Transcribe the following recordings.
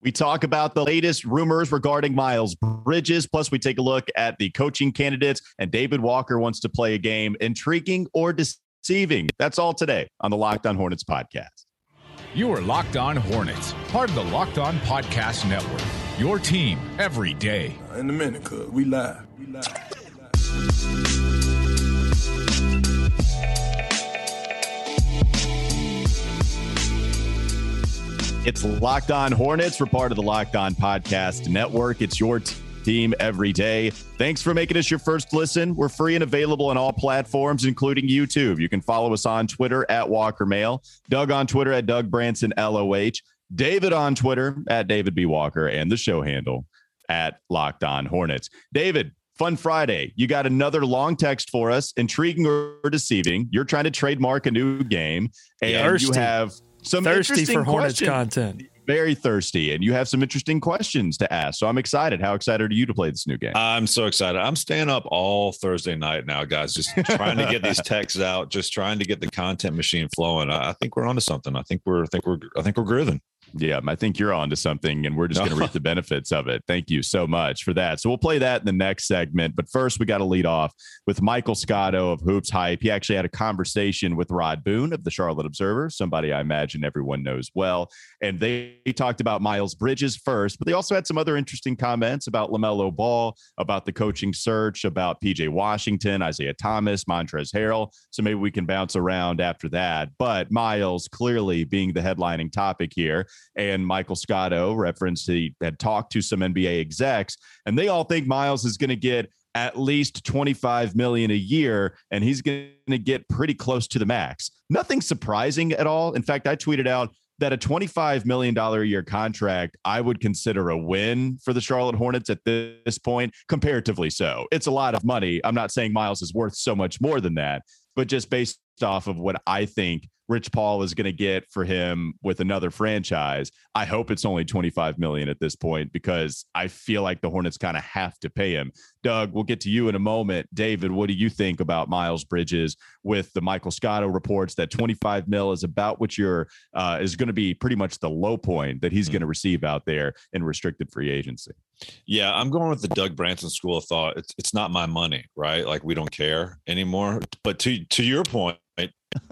We talk about the latest rumors regarding Miles Bridges. Plus, we take a look at the coaching candidates. And David Walker wants to play a game intriguing or deceiving. That's all today on the Locked On Hornets podcast. You are Locked On Hornets, part of the Locked On Podcast Network. Your team every day. In a minute, cuz we live. We live. It's Locked On Hornets. We're part of the Locked On Podcast Network. It's your team every day. Thanks for making us your first listen. We're free and available on all platforms, including YouTube. You can follow us on Twitter at Walker Mail, Doug on Twitter at Doug Branson LOH, David on Twitter at David B. Walker, and the show handle at Locked On Hornets. David, Fun Friday. You got another long text for us, intriguing or deceiving. You're trying to trademark a new game, and you have some thirsty for Hornets questions. content. Very thirsty, and you have some interesting questions to ask. So I'm excited. How excited are you to play this new game? I'm so excited. I'm staying up all Thursday night now, guys. Just trying to get these texts out, just trying to get the content machine flowing. I think we're onto something. I think we're, I think we're, I think we're grooving. Yeah, I think you're on to something, and we're just going to reap the benefits of it. Thank you so much for that. So we'll play that in the next segment. But first, we got to lead off with Michael Scotto of Hoops Hype. He actually had a conversation with Rod Boone of the Charlotte Observer, somebody I imagine everyone knows well. And they talked about Miles Bridges first, but they also had some other interesting comments about LaMelo Ball, about the coaching search, about PJ Washington, Isaiah Thomas, Montrezl Harrell. So maybe we can bounce around after that. But Miles clearly being the headlining topic here and Michael Scotto referenced he had talked to some NBA execs, and they all think Miles is going to get at least 25 million a year and he's going to get pretty close to the max. Nothing surprising at all. In fact, I tweeted out that a $25 million a year contract I would consider a win for the Charlotte Hornets at this point, comparatively so. It's a lot of money. I'm not saying Miles is worth so much more than that, but just based off of what I think Rich Paul is going to get for him with another franchise. I hope it's only 25 million at this point because I feel like the Hornets kind of have to pay him. Doug, we'll get to you in a moment. David, what do you think about Miles Bridges with the Michael Scotto reports that 25 mil is about what you're uh, is going to be pretty much the low point that he's mm-hmm. going to receive out there in restricted free agency? Yeah, I'm going with the Doug Branson school of thought. It's it's not my money, right? Like we don't care anymore. But to to your point,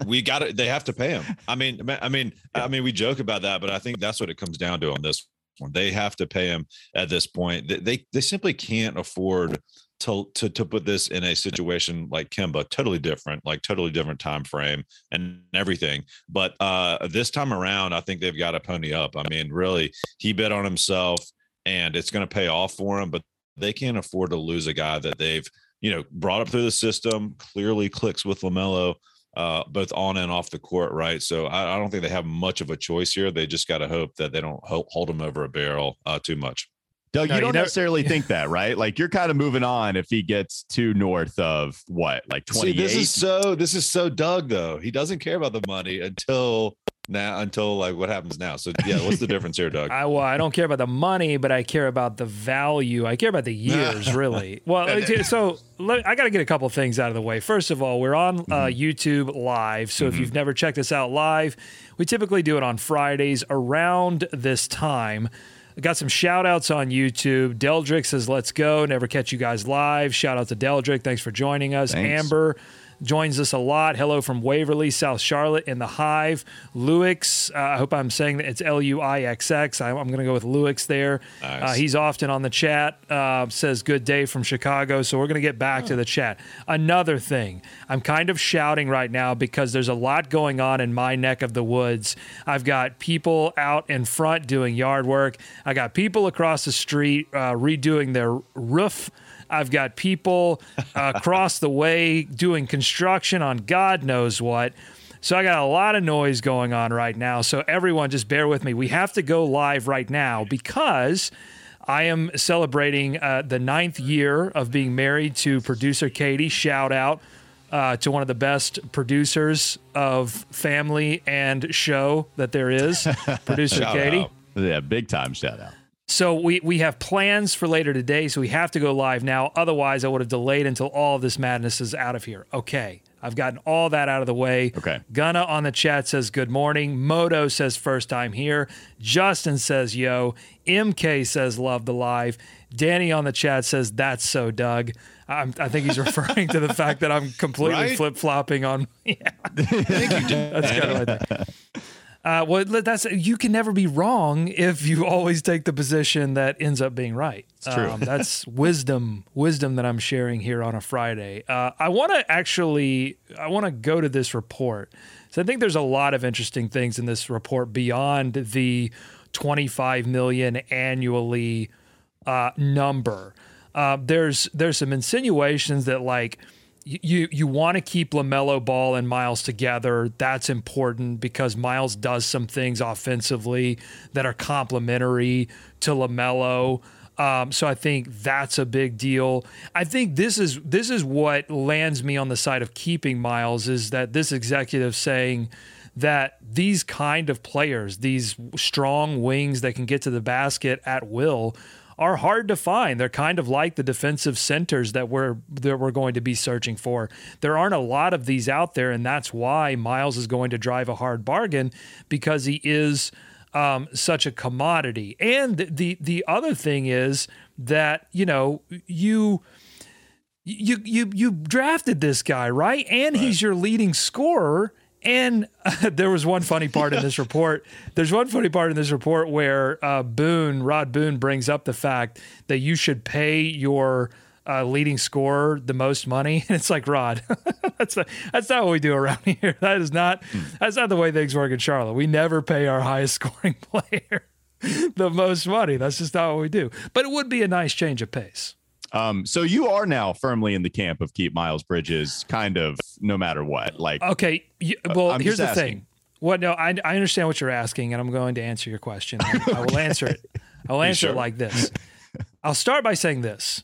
we got it. They have to pay him. I mean, I mean, I mean, we joke about that, but I think that's what it comes down to on this one. They have to pay him at this point. They they, they simply can't afford to, to to put this in a situation like Kemba, totally different, like totally different time frame and everything. But uh this time around, I think they've got to pony up. I mean, really, he bet on himself, and it's going to pay off for him. But they can't afford to lose a guy that they've you know brought up through the system, clearly clicks with Lamelo uh, both on and off the court, right? So I, I, don't think they have much of a choice here. They just got to hope that they don't hold, them over a barrel uh, too much. Doug, no, you don't you necessarily think that, right? Like you're kind of moving on if he gets too north of what, like 28. See, this is so this is so Doug though. He doesn't care about the money until now until like what happens now. So yeah, what's the difference here, Doug? I well, I don't care about the money, but I care about the value. I care about the years, really. Well, so let, I got to get a couple things out of the way. First of all, we're on uh, mm-hmm. YouTube live, so mm-hmm. if you've never checked us out live, we typically do it on Fridays around this time. I got some shout outs on YouTube. Deldrick says, Let's go. Never catch you guys live. Shout out to Deldrick. Thanks for joining us. Thanks. Amber joins us a lot. Hello from Waverly, South Charlotte in the Hive. Luix, uh, I hope I'm saying that it's L U I X X. I'm going to go with Luix there. Nice. Uh, he's often on the chat, uh, says good day from Chicago. So we're going to get back oh. to the chat. Another thing, I'm kind of shouting right now because there's a lot going on in my neck of the woods. I've got people out in front doing yard work, I got people across the street uh, redoing their roof. I've got people uh, across the way doing construction on God knows what. So I got a lot of noise going on right now. So everyone, just bear with me. We have to go live right now because I am celebrating uh, the ninth year of being married to producer Katie. Shout out uh, to one of the best producers of family and show that there is, producer Katie. Out. Yeah, big time shout out. So we we have plans for later today, so we have to go live now. Otherwise, I would have delayed until all of this madness is out of here. Okay. I've gotten all that out of the way. Okay. Gunna on the chat says good morning. Moto says first time here. Justin says yo. MK says love the live. Danny on the chat says that's so Doug. I'm, i think he's referring to the fact that I'm completely Right? flip flopping on. Yeah, that's kind of like uh, well, that's you can never be wrong if you always take the position that ends up being right. It's true. Um, that's wisdom, wisdom that I'm sharing here on a Friday. Uh, I want to actually, I want to go to this report. So I think there's a lot of interesting things in this report beyond the 25 million annually uh, number. Uh, there's there's some insinuations that like you you want to keep Lamelo Ball and Miles together. That's important because Miles does some things offensively that are complementary to Lamelo. Um, so I think that's a big deal. I think this is this is what lands me on the side of keeping Miles is that this executive saying that these kind of players, these strong wings that can get to the basket at will, are hard to find. They're kind of like the defensive centers that we're that we're going to be searching for. There aren't a lot of these out there, and that's why Miles is going to drive a hard bargain because he is um, such a commodity. And the the other thing is that you know you. You you you drafted this guy right, and he's your leading scorer. And uh, there was one funny part in this report. There's one funny part in this report where uh, Boone, Rod Boone, brings up the fact that you should pay your uh, leading scorer the most money. And it's like Rod, that's that's not what we do around here. That is not that's not the way things work in Charlotte. We never pay our highest scoring player the most money. That's just not what we do. But it would be a nice change of pace. Um, so you are now firmly in the camp of keep Miles Bridges, kind of no matter what. Like, Okay. y- Well, Uh, I'm here's the asking. thing. What? No, I, I understand what you're asking, and I'm going to answer your question. I, I will answer it. I will answer sure? it like this. I'll start by saying this: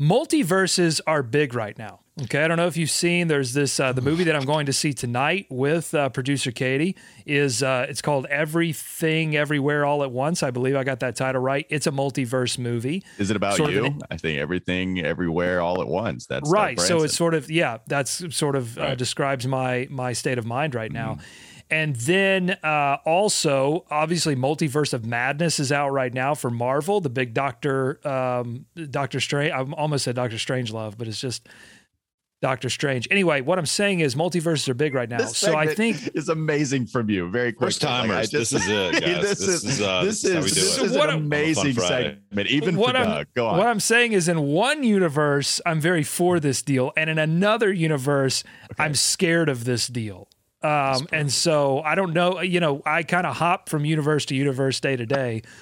multiverses are big right now. Okay, I don't know if you've seen. There's this uh, the movie that I'm going to see tonight with uh, producer Katie is uh, it's called Everything Everywhere All at Once. I believe I got that title right. It's a multiverse movie. is it about Sort you? an- I think everything, everywhere, all at once. That's right so it's sort of yeah that's sort of uh, Right. describes my my state of mind right now Mm-hmm. and then uh, also obviously multiverse of madness is out right now for marvel the big doctor um doctor strange i almost said doctor strange love but it's just doctor strange anyway what i'm saying is multiverses are big right now This so i think is amazing from you. Very quick. First timers. this is it, guys. this, This is is, uh, this this is how is we do this it. is So what an amazing On a fun Friday. segment, even what for I'm, Doug. Go on. What I'm saying is, in one universe, I'm very for this deal, and in another universe, I'm scared of this deal. Um, and so I don't know. You know, I kind of hop from universe to universe, day to day.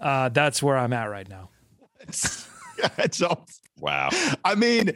Uh, that's where I'm at right now. it's all Wow. I mean,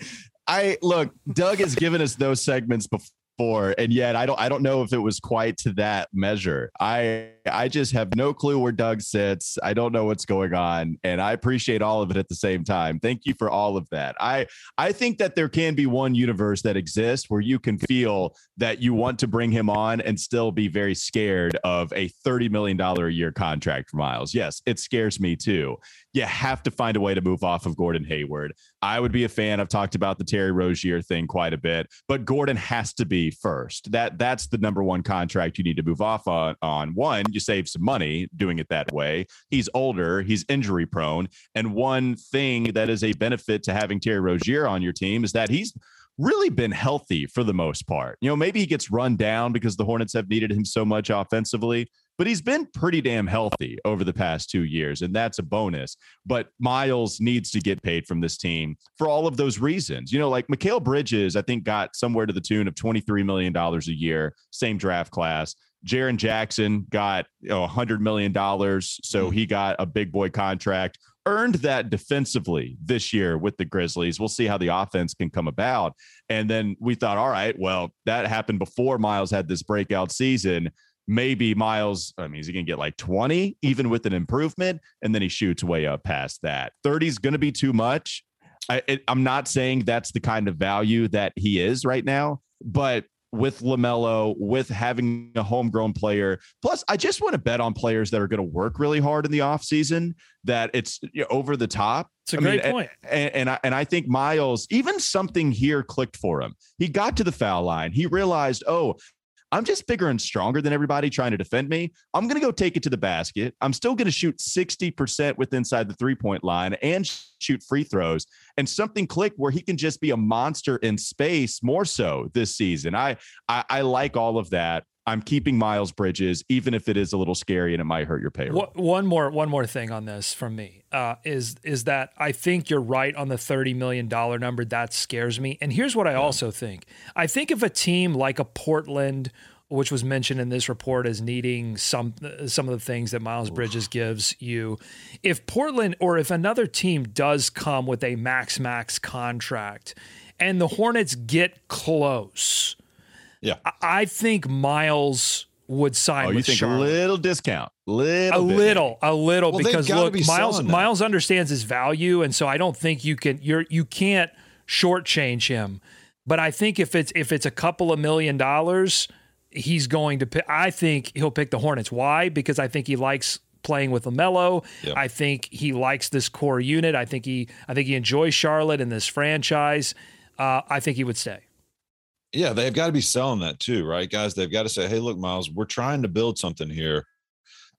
I look, Doug has given us those segments before, and yet I don't I don't know if it was quite to that measure. I I just have no clue where Doug sits. I don't know what's going on, and I appreciate all of it at the same time. Thank you for all of that. I I think that there can be one universe that exists where you can feel that you want to bring him on and still be very scared of a $30 million a year contract for Miles. Yes, it scares me too. You have to find a way to move off of Gordon Hayward. I would be a fan. I've talked about the Terry Rozier thing quite a bit, but Gordon has to be first. That that's the number one contract you need to move off on. On one, you save some money doing it that way. He's older, he's injury prone, and one thing that is a benefit to having Terry Rozier on your team is that he's really been healthy for the most part. You know, maybe he gets run down because the Hornets have needed him so much offensively, but he's been pretty damn healthy over the past two years, and that's a bonus. But Miles needs to get paid from this team for all of those reasons. You know, like Mikal Bridges, I think got somewhere to the tune of $23 million a year, same draft class. Jaren Jackson got you know, $100 million, so mm-hmm. he got a big boy contract earned that defensively this year with the Grizzlies. We'll see how the offense can come about. And then we thought, all right, well, that happened before Miles had this breakout season. Maybe Miles, I mean, is he going to get like 20, even with an improvement? And then he shoots way up past that. 30 is going to be too much. I, it, I'm not saying that's the kind of value that he is right now, but with LaMelo, with having a homegrown player. Plus, I just want to bet on players that are going to work really hard in the offseason, that it's you know, over the top. It's a I great mean, point. And, and I and I think Miles, even something here clicked for him. He got to the foul line. He realized, oh, I'm just bigger and stronger than everybody trying to defend me. I'm going to go take it to the basket. I'm still going to shoot 60% with inside the three point line and shoot free throws. And something clicked where he can just be a monster in space more so this season. I, I, I like all of that. I'm keeping Miles Bridges, even if it is a little scary and it might hurt your payroll. One more, one more thing on this from me uh, is is that I think you're right on the thirty million dollar number. That scares me. And here's what I also think: I think if a team like a Portland, which was mentioned in this report as needing some some of the things that Miles Bridges gives you, if Portland or if another team does come with a max max contract, and the Hornets get close Yeah. I think Miles would sign oh, you with think Charlotte. a little discount, A little, bit. little, a little, Well, because look, be Miles. Miles understands his value, and so I don't think you can you're you can't shortchange him. But I think if it's if it's a couple of million dollars, he's going to pick. I think he'll pick the Hornets. Why? Because I think he likes playing with Lamelo. Yeah. I think he likes this core unit. I think he I think he enjoys Charlotte and this franchise. Uh, I think he would stay. Yeah, they've got to be selling that too, right, guys? They've got to say, "Hey, look, Miles, we're trying to build something here.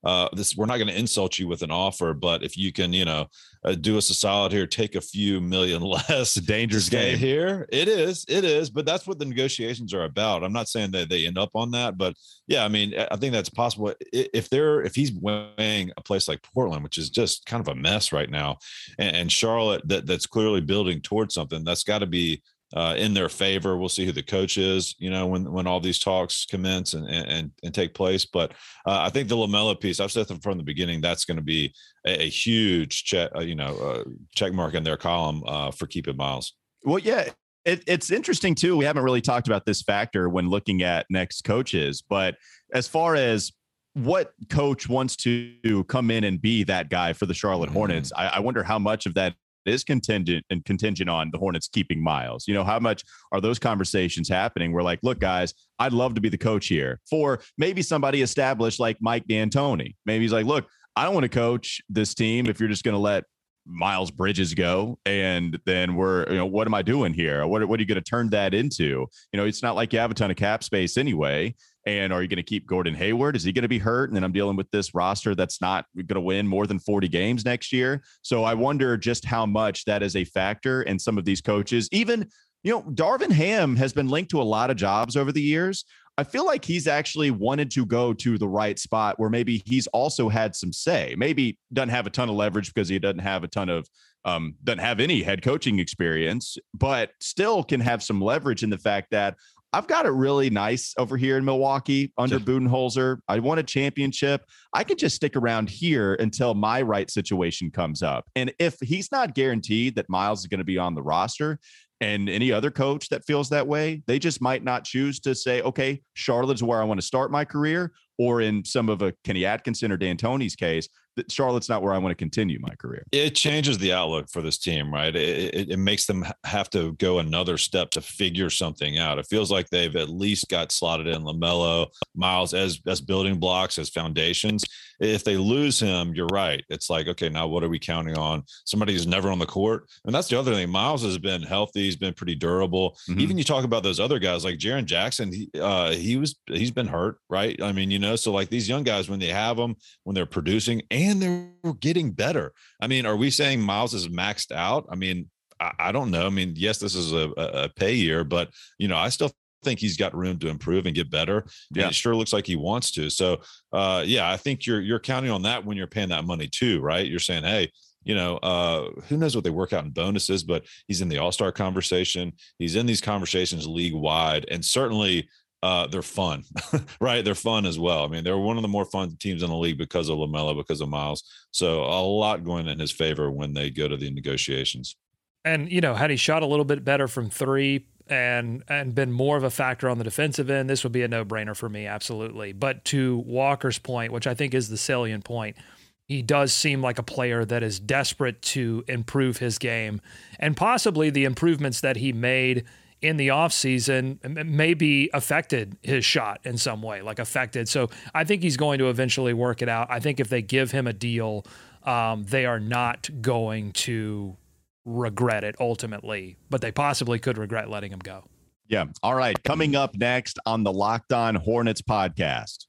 Uh, this we're not going to insult you with an offer, but if you can, you know, uh, do us a solid here, take a few million less. Dangerous game. here. It is, it is, but that's what the negotiations are about. I'm not saying that they end up on that, but yeah, I mean, I think that's possible. If they're if he's weighing a place like Portland, which is just kind of a mess right now, and, and Charlotte that that's clearly building towards something, that's got to be uh, in their favor. We'll see who the coach is, you know, when when all these talks commence and and, and take place. But uh, I think the LaMelo piece, I've said from the beginning, that's going to be a, a huge check, uh, you know, uh, check mark in their column uh, for keeping Miles. Well, yeah, it, it's interesting too. We haven't really talked about this factor when looking at next coaches, but as far as what coach wants to come in and be that guy for the Charlotte Mhm. Hornets, I, I wonder how much of that is contingent and contingent on the Hornets keeping Miles. You know, how much are those conversations happening? We're like, look, guys, I'd love to be the coach here for maybe somebody established like Mike D'Antoni. Maybe he's like, look, I don't want to coach this team if you're just going to let Miles Bridges go, and then we're, you know, what am I doing here? What, what are you going to turn that into? You know, it's not like you have a ton of cap space anyway. And are you going to keep Gordon Hayward? Is he going to be hurt? And then I'm dealing with this roster that's not going to win more than 40 games next year. So I wonder just how much that is a factor in some of these coaches. Even, you know, Darvin Ham has been linked to a lot of jobs over the years. I feel like he's actually wanted to go to the right spot where maybe he's also had some say. Maybe doesn't have a ton of leverage because he doesn't have a ton of um, doesn't have any head coaching experience, but still can have some leverage in the fact that I've got it really nice over here in Milwaukee under Yeah. Budenholzer. I won a championship. I can just stick around here until my right situation comes up. And if he's not guaranteed that Miles is going to be on the roster, and any other coach that feels that way, they just might not choose to say, okay, Charlotte's where I want to start my career. Or in some of a Kenny Atkinson or D'Antoni's case, that Charlotte's not where I want to continue my career. It changes the outlook for this team, right? It, it, it makes them have to go another step to figure something out. It feels like they've at least got slotted in Lamelo, Miles as as building blocks, as foundations. If they lose him, you're right. It's like, okay, now what are we counting on? Somebody who's never on the court, and that's the other thing. Miles has been healthy. He's been pretty durable. Mhm. Even you talk about those other guys like Jaren Jackson. He uh, he was he's been hurt, right? I mean, you know, so like these young guys when they have them, when they're producing and they're getting better. I mean, are we saying Miles is maxed out? I mean, I, I don't know. I mean, yes, this is a, a, pay year, but you know, I still think he's got room to improve and get better. Yeah. And it sure looks like he wants to. So uh yeah, I think you're you're counting on that when you're paying that money too, right? You're saying, hey, you know, uh, who knows what they work out in bonuses, but he's in the all-star conversation. He's in these conversations league wide, and certainly uh, they're fun, right? They're fun as well. I mean, they're one of the more fun teams in the league because of Lamelo, because of Miles. So a lot going in his favor when they go to the negotiations. And you know, had he shot a little bit better from three and and been more of a factor on the defensive end, this would be a no brainer for me, absolutely. But to Walker's point, which I think is the salient point, he does seem like a player that is desperate to improve his game, and possibly the improvements that he made in the offseason maybe affected his shot in some way, like affected. So I think he's going to eventually work it out. I think if they give him a deal, um, they are not going to regret it ultimately, but they possibly could regret letting him go. Yeah. All right. Coming up next on the Locked On Hornets podcast.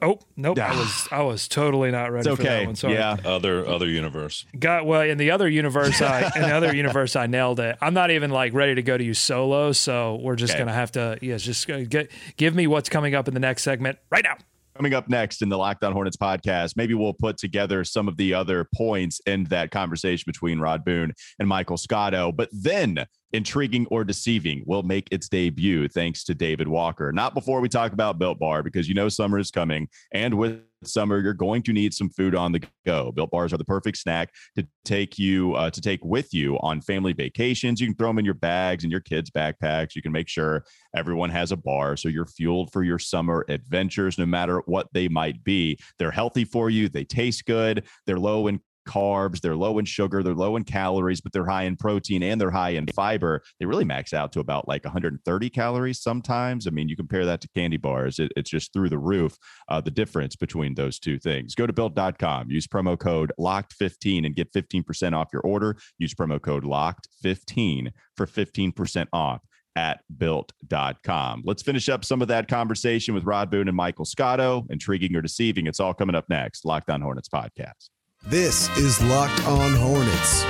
Oh nope! I was I was totally not ready. It's okay. For that one. Sorry. Yeah. Other other universe. Got well in the other universe. I in the other universe I nailed it. I'm not even like ready to go to you solo, so we're just Okay. gonna have to. Yes, just get give me what's coming up in the next segment right now. Coming up next in the Locked On Hornets podcast, maybe we'll put together some of the other points in that conversation between Rod Boone and Michael Scotto. But then, intriguing or deceiving will make its debut thanks to David Walker. Not before we talk about Built Bar, because you know summer is coming. And with summer, you're going to need some food on the go. Built Bars are the perfect snack to take you uh, to take with you on family vacations. You can throw them in your bags and your kids' backpacks. You can make sure everyone has a bar so you're fueled for your summer adventures, no matter what they might be. They're healthy for you. They taste good. They're low in carbs, they're low in sugar, they're low in calories, but they're high in protein and they're high in fiber. They really max out to about like 130 calories sometimes. I mean, you compare that to candy bars, it, it's just through the roof. Uh, the difference between those two things. Go to built.com, use promo code locked15 and get 15% off your order. Use promo code locked15 for 15% off at built.com. Let's finish up some of that conversation with Rod Boone and Michael Scotto. Intriguing or deceiving? It's all coming up next. Locked on Hornets podcast. This is Locked On Hornets.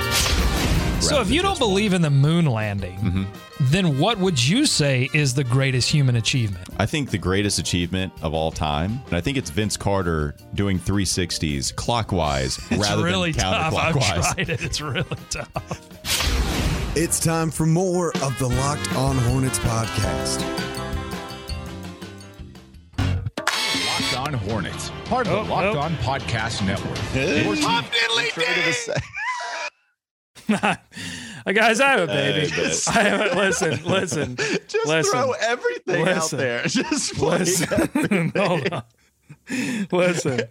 So if you don't believe in the moon landing, Mm-hmm. then what would you say is the greatest human achievement? I think the greatest achievement of all time, and I think it's Vince Carter doing 360s clockwise It's rather really than tough. I've counterclockwise. tried it. It's really tough. It's time for more of the Locked On Hornets podcast. Locked On Hornets, part of Oh, the Locked oh. On Podcast Network. Your team Intro to the se- Uh, Guys, I have a baby. Hey. I have, listen, listen, Just Listen. throw everything Listen. out there. Just play listen. Hold on. Listen,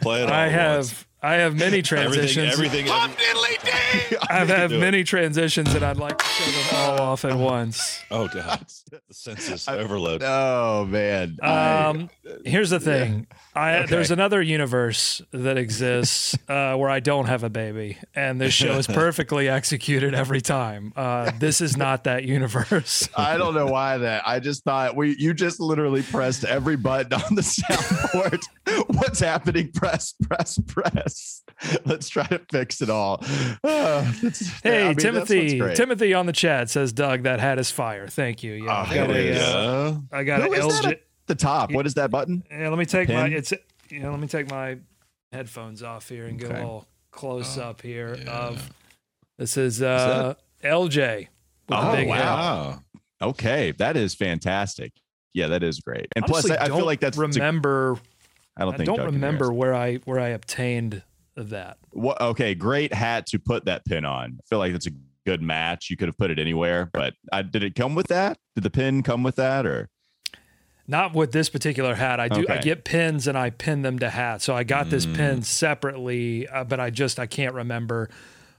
Play it all I have once. Have I have many everything. transitions. Everything. I've had do it. many transitions, and I'd like to show them all off at once. Oh god, the census overload. Oh man. I- Um, here's the thing. I Okay. there's another universe that exists uh, where I don't have a baby, and this show is perfectly executed every time. Uh, this is not that universe. I don't know why that. I just thought we you just literally pressed every button on the soundboard. What's happening? Press, press, press. Let's try to fix it all. Uh, Hey, I mean, Timothy. Timothy on the chat says, "Doug, that hat is fire." Thank you. Yeah, Oh, I got it a, I got an is that LG. At the top. What is that button? Yeah, let me take my it's you know, let me take my headphones off here and get Okay. a little close up here yeah. of this is uh LJ Oh, wow. head. Okay, that is fantastic. Yeah, that is great. And Honestly, plus, I, I feel like that's. remember. I don't I think. I don't Doug remember where I where I obtained that. What? Okay, great hat to put that pin on. I feel like it's a good match. You could have put it anywhere, but I, did it come with that? Did the pin come with that, or? Not with this particular hat. I do. I get pins and I pin them to hats. So I got this Mm. pin separately, uh, but I just I can't remember.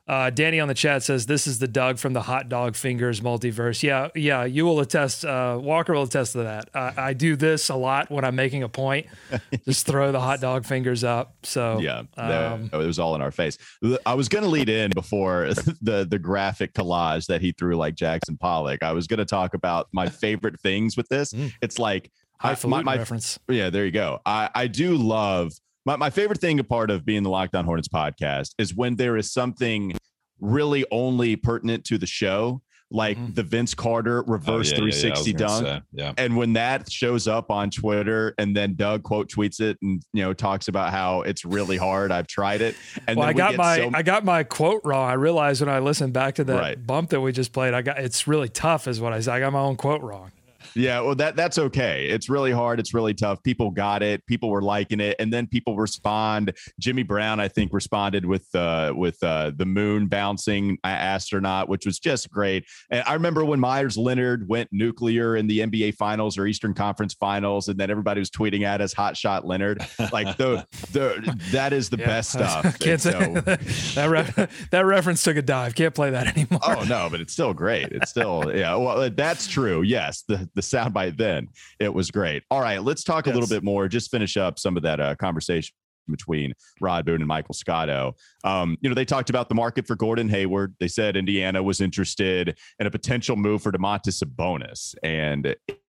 Uh, Danny on the chat says this is the Doug from the Hot Dog Fingers multiverse. Yeah, yeah, you will attest. Uh, Walker will attest to that. Uh, I do this a lot when I'm making a point. Just throw the hot dog fingers up. So Yeah, um, it was all in our face. I was going to lead in before the the graphic collage that he threw like Jackson Pollock. I was going to talk about my favorite things with this. Mm. It's like I- highfalutin my, my reference. yeah, there you go. I I do love my my favorite thing a part of being the Locked On Hornets podcast is when there is something really only pertinent to the show, like Mhm. the Vince Carter Oh, reverse yeah, yeah, yeah, I was 360 gonna dunk. say, Yeah. And when that shows up on Twitter and then Doug quote tweets it and you know talks about how it's really hard, I've tried it. And well, then I got my so- I got my quote wrong. I realized when I listened back to that Right. bump that we just played, I got it's really tough, is what I said. I got my own quote wrong. Yeah, well, that that's okay. It's really hard. It's really tough. People got it. People were liking it, and then people respond. Jimmy Brown, I think, responded with uh, with uh, the moon bouncing astronaut, which was just great. And I remember when Meyers Leonard went nuclear in the NBA Finals or Eastern Conference Finals, and then everybody was tweeting at us "Hot Shot Leonard." Like the the that is the yeah. best stuff. Can't say so, that re- that reference took a dive. Can't play that anymore. Oh no, but it's still great. It's still yeah. Well, that's true. Yes, the the soundbite then it was great. All right, let's talk yes. a little bit more. Just finish up some of that uh, conversation between Rod Boone and Michael Scotto. Um, you know, they talked about the market for Gordon Hayward. They said Indiana was interested in a potential move for Domantas Sabonis. And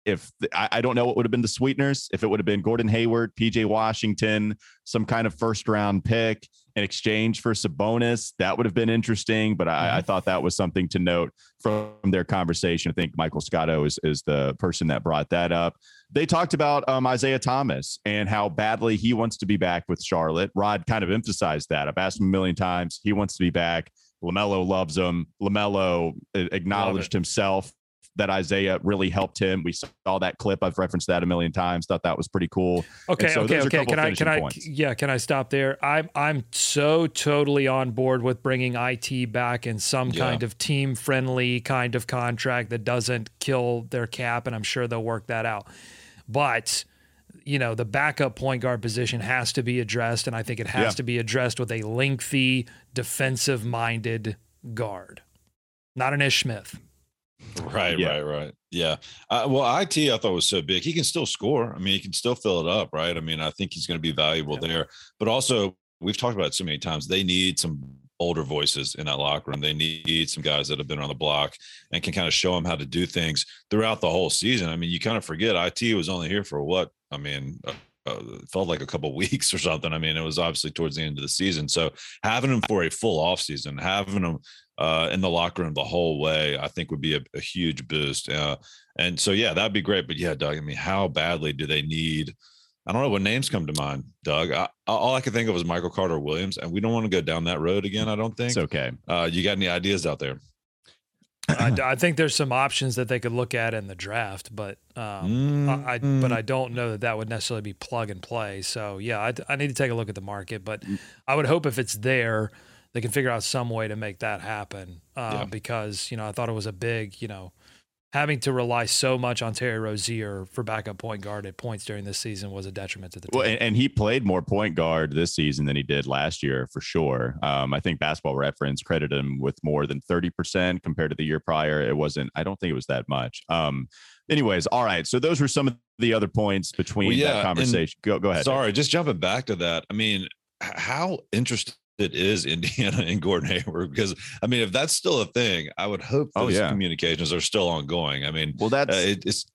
if I, I, don't know what would have been the sweeteners, if it would have been Gordon Hayward, PJ Washington, some kind of first round pick in exchange for Sabonis, that would have been interesting. But I, I mm-hmm. thought that was something to note from their conversation. I think Michael Scotto is, is the person that brought that up. They talked about um, Isaiah Thomas and how badly he wants to be back with Charlotte. Rod kind of emphasized that. I've asked him a million times. He wants to be back. LaMelo loves him. LaMelo acknowledged himself that Isaiah really helped him. We saw that clip. I've referenced that a million times. Thought that was pretty cool. Okay, so okay, okay. Can I can I points. yeah, can I stop there? I'm I'm so totally on board with bringing IT back in some yeah. kind of team friendly kind of contract that doesn't kill their cap and I'm sure they'll work that out. But you know, the backup point guard position has to be addressed and I think it has yeah. to be addressed with a lengthy defensive minded guard. Not an Ish Smith. Right, yeah. right, right. Yeah. Uh, well, IT I thought was so big. He can still score. I mean, he can still fill it up, right? I mean, I think he's going to be valuable yeah. there. But also, we've talked about it so many times. They need some older voices in that locker room. They need some guys that have been on the block and can kind of show them how to do things throughout the whole season. I mean, you kind of forget IT was only here for what? I mean, uh, felt like a couple weeks or something. I mean, it was obviously towards the end of the season. So having him for a full off season, having him uh, in the locker room the whole way, I think would be a, a huge boost. Uh, and so, yeah, that'd be great. But yeah, Doug, I mean, how badly do they need? I don't know what names come to mind, Doug. I, all I could think of was Michael Carter Williams, and we don't want to go down that road again. I don't think it's okay. Uh, you got any ideas out there? I, I, think there's some options that they could look at in the draft, but um, mm, I, but I don't know that that would necessarily be plug and play. So yeah, I, I need to take a look at the market, but mm. I would hope if it's there, they can figure out some way to make that happen. Uh, yeah. Because you know, I thought it was a big, you know, having to rely so much on Terry Rozier for backup point guard at points during this season was a detriment to the team. Well, and, and he played more point guard this season than he did last year for sure. Um, I think Basketball Reference credited him with more than thirty percent compared to the year prior. It wasn't. I don't think it was that much. Um, anyways, all right. So those were some of the other points between well, yeah, that conversation. Go go ahead. Sorry, just jumping back to that. I mean, how interesting it is Indiana and Gordon Hayward because I mean if that's still a thing, I would hope oh, those oh, yeah. communications are still ongoing. I mean, well, that's uh, it, it's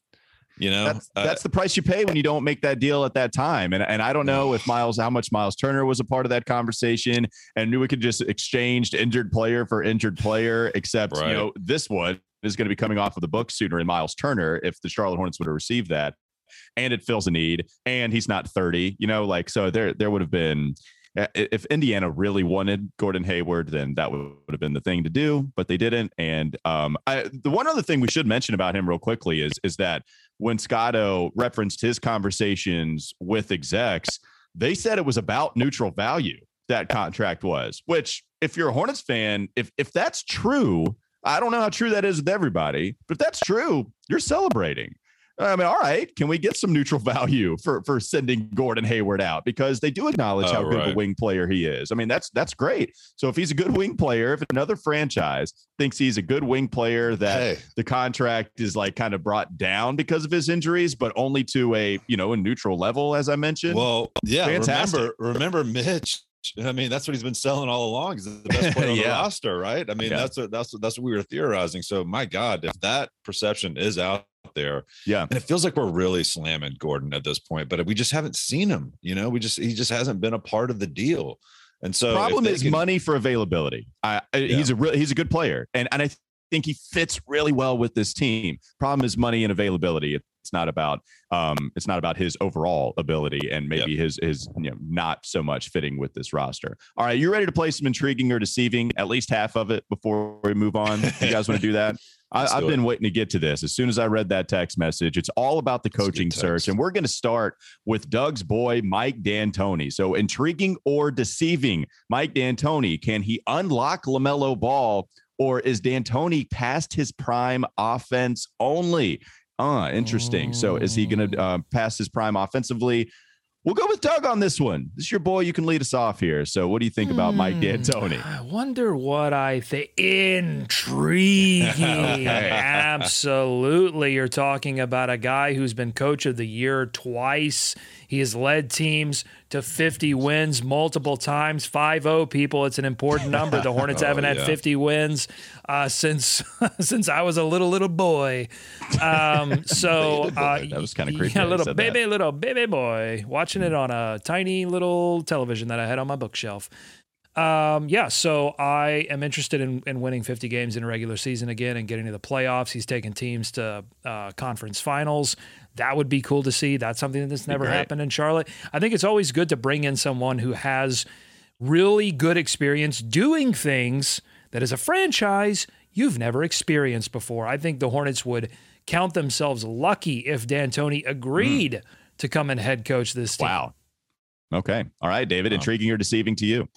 you know that's, uh, the price you pay when you don't make that deal at that time. And and I don't know if Miles how much Miles Turner was a part of that conversation and knew we could just exchanged injured player for injured player. Except right. you know this one is going to be coming off of the book sooner in Miles Turner if the Charlotte Hornets would have received that. And it fills a need, and he's not 30, you know, like so there there would have been if Indiana really wanted Gordon Hayward, then that would have been the thing to do, but they didn't. And um, I, the one other thing we should mention about him real quickly is is that when Scotto referenced his conversations with execs, they said it was about neutral value that contract was. Which, if you're a Hornets fan, if if that's true, I don't know how true that is with everybody, but if that's true, you're celebrating. I mean, all right, can we get some neutral value for for sending Gordon Hayward out because they do acknowledge oh, how good right. of a wing player he is. I mean, that's that's great. So if he's a good wing player, if another franchise thinks he's a good wing player, that hey. the contract is like kind of brought down because of his injuries, but only to a you know a neutral level, as I mentioned. Well, yeah, Fantastic. remember remember Mitch I mean, that's what he's been selling all along. He's the best player on yeah. the roster, right? I mean, yeah. that's what that's what that's what we were theorizing. So, my God, if that perception is out there. Yeah. And it feels like we're really slamming Gordon at this point, but we just haven't seen him. You know, we just he just hasn't been a part of the deal. And so problem is can, money for availability. I, yeah. he's a real he's a good player. And and I think he fits really well with this team. Problem is money and availability. It's not about um, it's not about his overall ability and maybe his his you know not so much fitting with this roster. All right, you ready to play some intriguing or deceiving? At least half of it before we move on. You guys want to do that? I, I've been it. waiting to get to this. As soon as I read that text message, it's all about the coaching search. And we're going to start with Doug's boy, Mike D'Antoni. So, intriguing or deceiving, Mike D'Antoni, can he unlock LaMelo Ball or is D'Antoni past his prime offense only? Uh, interesting. So, is he going to uh, pass his prime offensively? We'll go with Doug on this one. This is your boy. You can lead us off here. So, what do you think about Mike Hmm. D'Antoni? I wonder what I think. Intriguing. Absolutely. You're talking about a guy who's been coach of the year twice. He has led teams to 50 wins multiple times. 5 0 people. It's an important number. The Hornets Oh, haven't had yeah. 50 wins uh, since since I was a little, little boy. Um, so uh, That was kinda creepy Yeah, little said that. baby, little baby boy watching it on a tiny little television that I had on my bookshelf. Um, yeah, so I am interested in, in winning 50 games in a regular season again and getting to the playoffs. He's taken teams to uh, conference finals. That would be cool to see. That's something that's never happened in Charlotte. I think it's always good to bring in someone who has really good experience doing things that as a franchise you've never experienced before. I think the Hornets would count themselves lucky if D'Antoni agreed hmm. to come and head coach this team. Wow. Okay. All right, David. Wow. Intriguing or deceiving to you?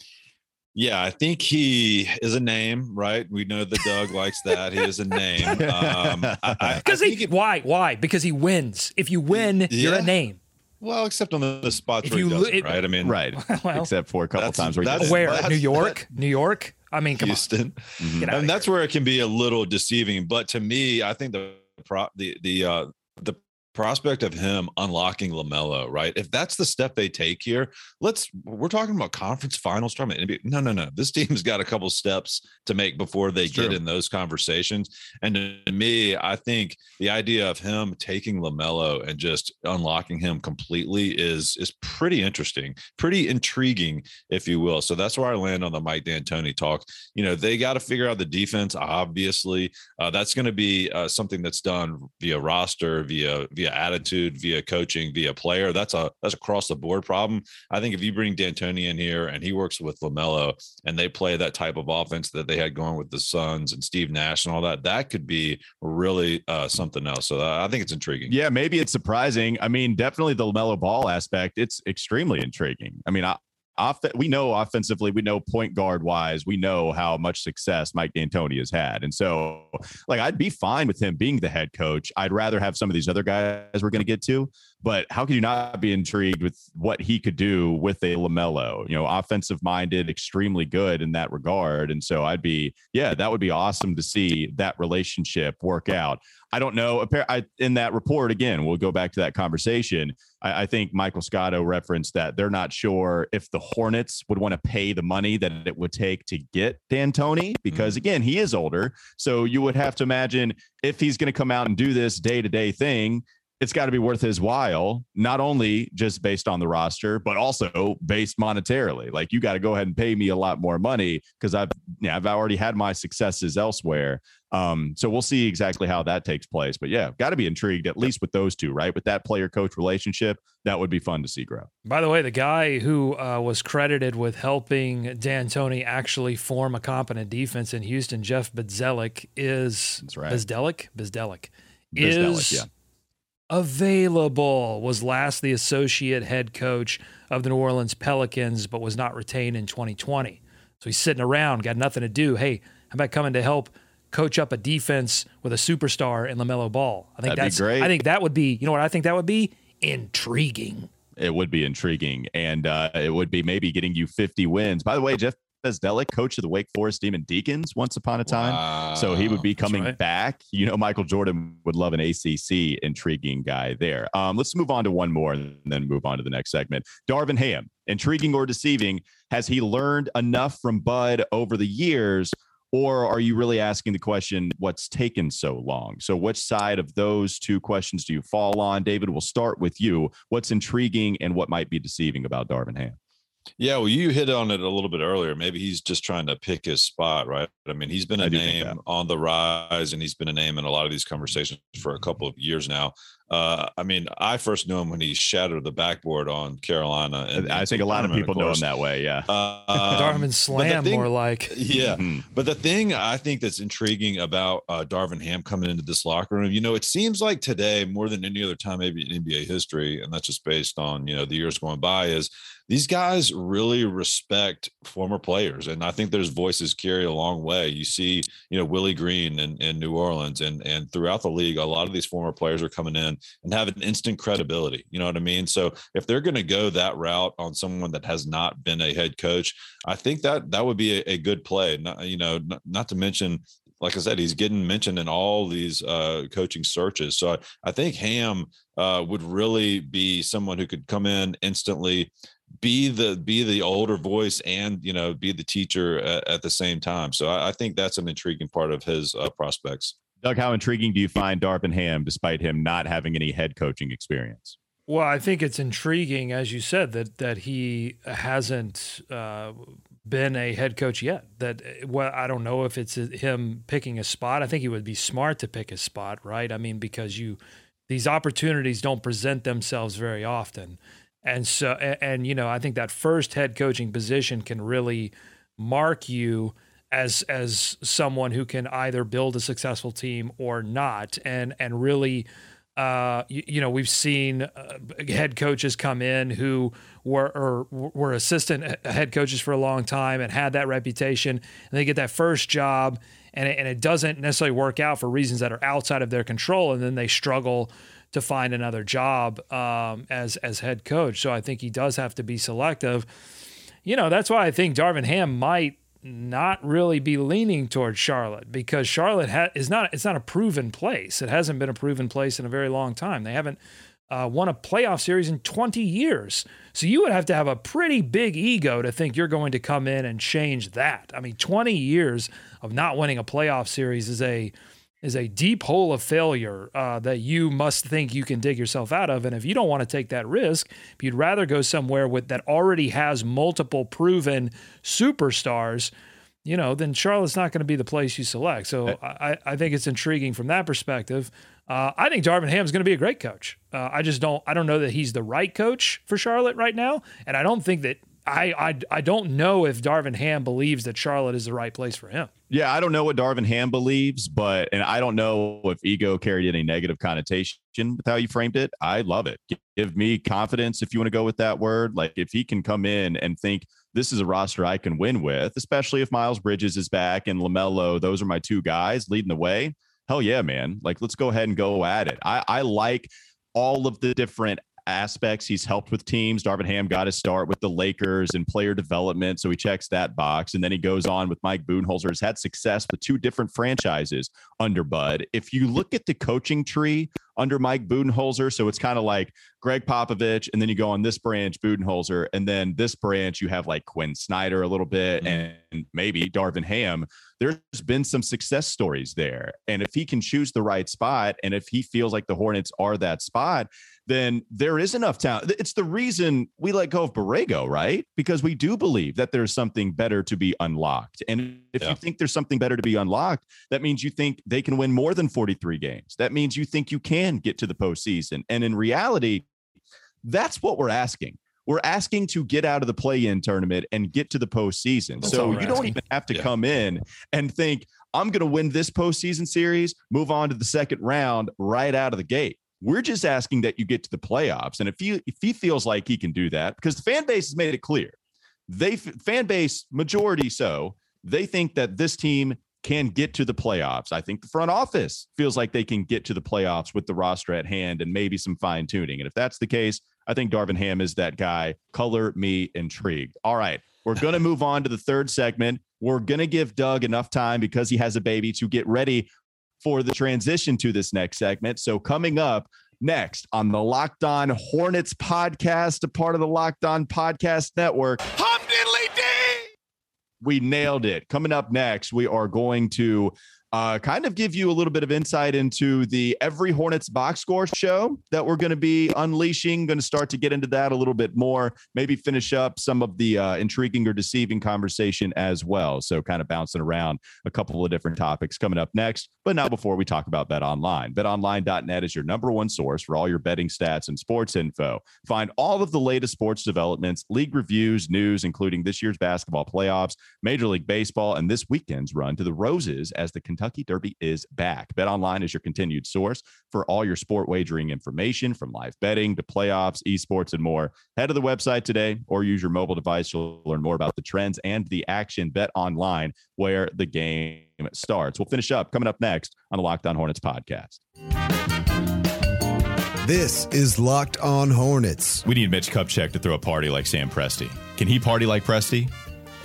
Yeah, I think he is a name, right? We know that Doug likes that. He is a name. Um, Because think he, it- why? Why? Because he wins. If you win, you're a name. well, except on the, the spots If where he you lo- doesn't, it- right? I mean, Right. Well, Except for a couple That's- times where he that's- did. where? that's- New York? New York? I mean, come Houston. Get out of and that's where it can be a little deceiving. But to me, I think the pro the the uh the prospect of him unlocking Lamelo, right? If that's the step they take here, let's we're talking about conference finals tournament. No, no, no. This team's got a couple steps to make before they It's get true. in those conversations. And to me, I think the idea of him taking Lamelo and just unlocking him completely is is pretty interesting, pretty intriguing, if you will. So that's where I land on the Mike D'Antoni talk you know they got to figure out the defense obviously uh, that's going to be uh, something that's done via roster via via attitude via coaching via player that's a that's across the board problem i think if you bring d'antoni in here and he works with lamelo and they play that type of offense that they had going with the suns and steve nash and all that that could be really uh, something else so uh, i think it's intriguing Yeah, maybe it's surprising. I mean, definitely the Lamelo Ball aspect. It's extremely intriguing. I mean, I, off we know offensively, we know point guard wise, we know how much success Mike D'Antoni has had, and so like I'd be fine with him being the head coach. I'd rather have some of these other guys we're going to get to, but how could you not be intrigued with what he could do with a Lamelo? You know, offensive minded, extremely good in that regard, and so I'd be yeah, that would be awesome to see that relationship work out. I don't know. in that report, again, we'll go back to that conversation. I, I think Michael Scotto referenced that they're not sure if the Hornets would want to pay the money that it would take to get D'Antoni, because mm-hmm. again, he is older. So you would have to imagine if he's going to come out and do this day to day thing, it's got to be worth his while, not only just based on the roster, but also based monetarily. Like you got to go ahead and pay me a lot more money because I've yeah, I've already had my successes elsewhere. Um, so we'll see exactly how that takes place. But yeah, got to be intrigued at least with those two, right? With that player coach relationship, that would be fun to see grow. By the way, the guy who uh, was credited with helping D'Antoni actually form a competent defense in Houston, Jeff Bzdelik, is That's right. Bzdelik, Bzdelik, is yeah. Available. Was last the associate head coach of the New Orleans Pelicans, but was not retained in 2020. So he's sitting around, got nothing to do. Hey, how about coming to help coach up a defense with a superstar in Lamelo Ball? I think That'd be that's great. I think that would be. You know what I think that would be intriguing. It would be intriguing, and uh, it would be maybe getting you 50 wins. By the way, Jeff Bzdelik, coach of the Wake Forest Demon Deacons, once upon a time. So he would be coming right. back. You know, Michael Jordan would love an ACC intriguing guy there. Um, let's move on to one more and then move on to the next segment. Darvin Ham, intriguing or deceiving? Has he learned enough from Bud over the years? Or are you really asking the question, what's taken so long? So, which side of those two questions do you fall on? David, we'll start with you. What's intriguing and what might be deceiving about Darvin Ham? Yeah, well, you hit on it a little bit earlier. Maybe he's just trying to pick his spot, right? I mean, he's been a do think that. name on the rise, and he's been a name in a lot of these conversations for a couple of years now. Uh, I mean, I first knew him when he shattered the backboard on Carolina, and I think a lot of people know him that way. Yeah, uh, Darvin Slam, thing, more like. Yeah, mm-hmm. but the thing I think that's intriguing about uh, Darvin Ham coming into this locker room, you know, it seems like today more than any other time, maybe in NBA history, and that's just based on you know the years going by, is these guys really respect former players. And I think there's voices carry a long way. You see, you know, Willie Green in, in New Orleans and, and throughout the league, a lot of these former players are coming in and have an instant credibility. You know what I mean? So if they're going to go that route on someone that has not been a head coach, I think that that would be a, a good play. Not, you know, not, not to mention like I said, he's getting mentioned in all these uh, coaching searches. So I, I think Ham uh, would really be someone who could come in instantly, be the be the older voice and you know be the teacher at, at the same time. So I, I, think that's an intriguing part of his uh, prospects. Doug, how intriguing do you find Darvin Ham, despite him not having any head coaching experience? Well, I think it's intriguing, as you said, that that he hasn't uh, been a head coach yet. That well, I don't know if it's him picking a spot. I think he would be smart to pick a spot, right? I mean, because you these opportunities don't present themselves very often. And so, and, and, you know, I think that first head coaching position can really mark you as as someone who can either build a successful team or not, and and really, uh, you, you know, we've seen uh, head coaches come in who were or were assistant head coaches for a long time and had that reputation, and they get that first job, and it, and it doesn't necessarily work out for reasons that are outside of their control, and then they struggle to find another job um, as as head coach. So I think he does have to be selective. You know, that's why I think Darvin Ham might not really be leaning towards Charlotte because Charlotte ha- is not it's not a proven place. It hasn't been a proven place in a very long time. They haven't uh, won a playoff series in 20 years. So you would have to have a pretty big ego to think you're going to come in and change that. I mean, 20 years of not winning a playoff series is a is a deep hole of failure uh, that you must think you can dig yourself out of. And if you don't want to take that risk, if you'd rather go somewhere with that already has multiple proven superstars, you know, then Charlotte's not going to be the place you select. So I, I think it's intriguing from that perspective. Uh, I think Darvin Ham is going to be a great coach. Uh, I just don't I don't know that he's the right coach for Charlotte right now, and I don't think that I, I I don't know if Darvin Ham believes that Charlotte is the right place for him. Yeah, I don't know what Darvin Ham believes, but and I don't know if ego carried any negative connotation with how you framed it. I love it. Give me confidence if you want to go with that word. Like if he can come in and think this is a roster I can win with, especially if Miles Bridges is back and LaMelo, those are my two guys leading the way. Hell yeah, man. Like let's go ahead and go at it. I, I like all of the different aspects. He's helped with teams. Darvin Ham got his start with the Lakers and player development, so he checks that box. And then he goes on with Mike Budenholzer. Has had success with two different franchises under Bud. If you look at the coaching tree under Mike Budenholzer, so it's kind of like Gregg Popovich, and then you go on this branch, Budenholzer, and then this branch you have like Quin Snyder a little bit, mm-hmm. and maybe Darvin Ham. There's been some success stories there, and if he can choose the right spot, and if he feels like the Hornets are that spot then there is enough talent. It's the reason we let go of Borrego, right? Because we do believe that there's something better to be unlocked. And if yeah. you think there's something better to be unlocked, that means you think they can win more than 43 games. That means you think you can get to the postseason. And in reality, that's what we're asking. We're asking to get out of the play-in tournament and get to the postseason. That's so you asking. don't even have to yeah. come in and think, I'm going to win this postseason series, move on to the second round right out of the gate we're just asking that you get to the playoffs. And if he if he feels like he can do that, because the fan base has made it clear, they fan base majority so they think that this team can get to the playoffs. I think the front office feels like they can get to the playoffs with the roster at hand and maybe some fine tuning. And if that's the case, I think Darvin Ham is that guy. Color me intrigued. All right. We're going to move on to the third segment. We're going to give Doug enough time because he has a baby to get ready for the transition to this next segment. So, coming up next on the Locked On Hornets podcast, a part of the Locked On Podcast Network. Hum diddly dee! We nailed it. Coming up next, we are going to uh, kind of give you a little bit of insight into the Every Hornets box score show that we're going to be unleashing. Going to start to get into that a little bit more, maybe finish up some of the uh, intriguing or deceiving conversation as well. So, kind of bouncing around a couple of different topics coming up next. But now, before we talk about Bet Online, betonline.net is your number one source for all your betting stats and sports info. Find all of the latest sports developments, league reviews, news, including this year's basketball playoffs, Major League Baseball, and this weekend's run to the Roses as the Kentucky Kentucky Derby is back. Bet Online is your continued source for all your sport wagering information from live betting to playoffs, esports, and more. Head to the website today or use your mobile device. You'll learn more about the trends and the action. Bet Online, where the game starts. We'll finish up coming up next on the Locked On Hornets podcast. This is Locked On Hornets. We need Mitch Kupchak to throw a party like Sam Presti. Can he party like Presti?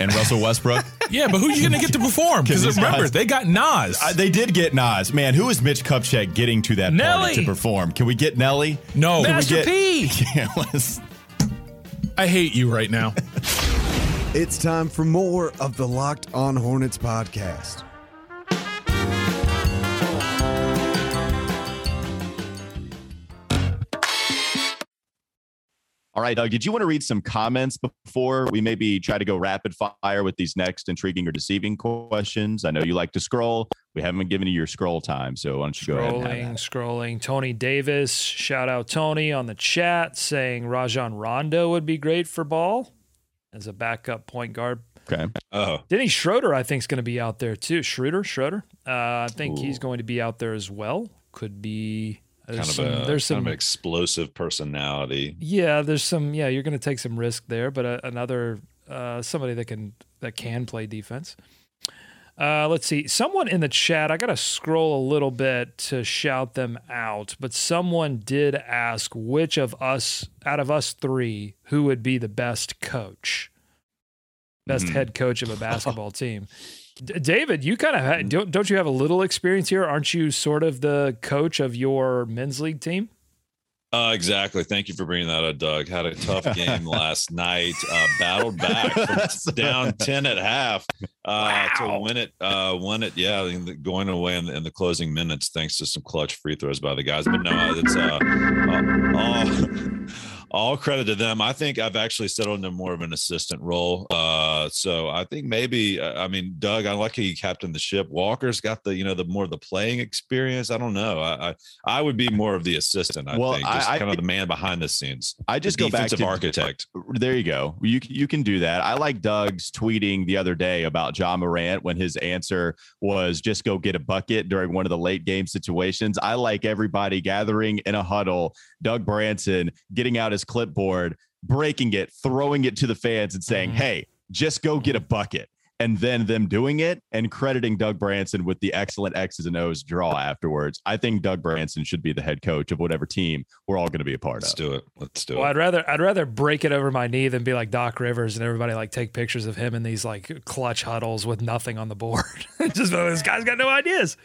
And Russell Westbrook. yeah, but who are you going to get to perform? Because remember, guys, they got Nas. Uh, they did get Nas. Man, who is Mitch Kupchak getting to that Nelly. party to perform? Can we get Nelly? No. Can Master we get, P. Yeah, I hate you right now. it's time for more of the Locked On Hornets podcast. All right, Doug, did you want to read some comments before we maybe try to go rapid fire with these next intriguing or deceiving questions? I know you like to scroll. We haven't been giving you your scroll time, so why don't you scrolling, go ahead? Scrolling, scrolling. Tony Davis, shout out Tony on the chat saying Rajon Rondo would be great for ball as a backup point guard. Okay. Oh. Denny Schroeder, I think, is going to be out there too. Schroeder, Schroeder. Uh, I think Ooh. he's going to be out there as well. Could be there's kind of a there's some kind of explosive personality. Yeah, there's some. Yeah, you're going to take some risk there, but uh, another uh, somebody that can that can play defense. Uh, let's see. Someone in the chat, I got to scroll a little bit to shout them out, but someone did ask which of us, out of us three, who would be the best coach, best mm. head coach of a basketball team. David, you kind of mm. don't don't you have a little experience here? Aren't you sort of the coach of your men's league team? Uh, exactly. Thank you for bringing that up, Doug. Had a tough game last night. Uh, battled back from down ten at half uh, wow. to win it. Uh, won it. Yeah, going away in the, in the, closing minutes, thanks to some clutch free throws by the guys. But no, it's uh, all all credit to them. I think I've actually settled into more of an assistant role. Uh, so I think maybe, uh, I mean, Doug, I like how you captain the ship. Walker's got the, you know, the more the playing experience. I don't know. I I, I would be more of the assistant. I well, think, just I, kind I, of the man behind the scenes. I just go back to architect. There you go. You you can do that. I like Doug's tweeting the other day about Ja Morant when his answer was just go get a bucket during one of the late game situations. I like everybody gathering in a huddle. Doug Branson getting out his his clipboard, breaking it, throwing it to the fans, and saying, mm-hmm. "Hey, just go get a bucket." And then them doing it and crediting Doug Branson with the excellent X's and O's draw afterwards. I think Doug Branson should be the head coach of whatever team we're all going to be a part Let's of. Let's do it. Let's do well, it. I'd rather I'd rather break it over my knee than be like Doc Rivers and everybody like take pictures of him in these like clutch huddles with nothing on the board. Just this guy's got no ideas.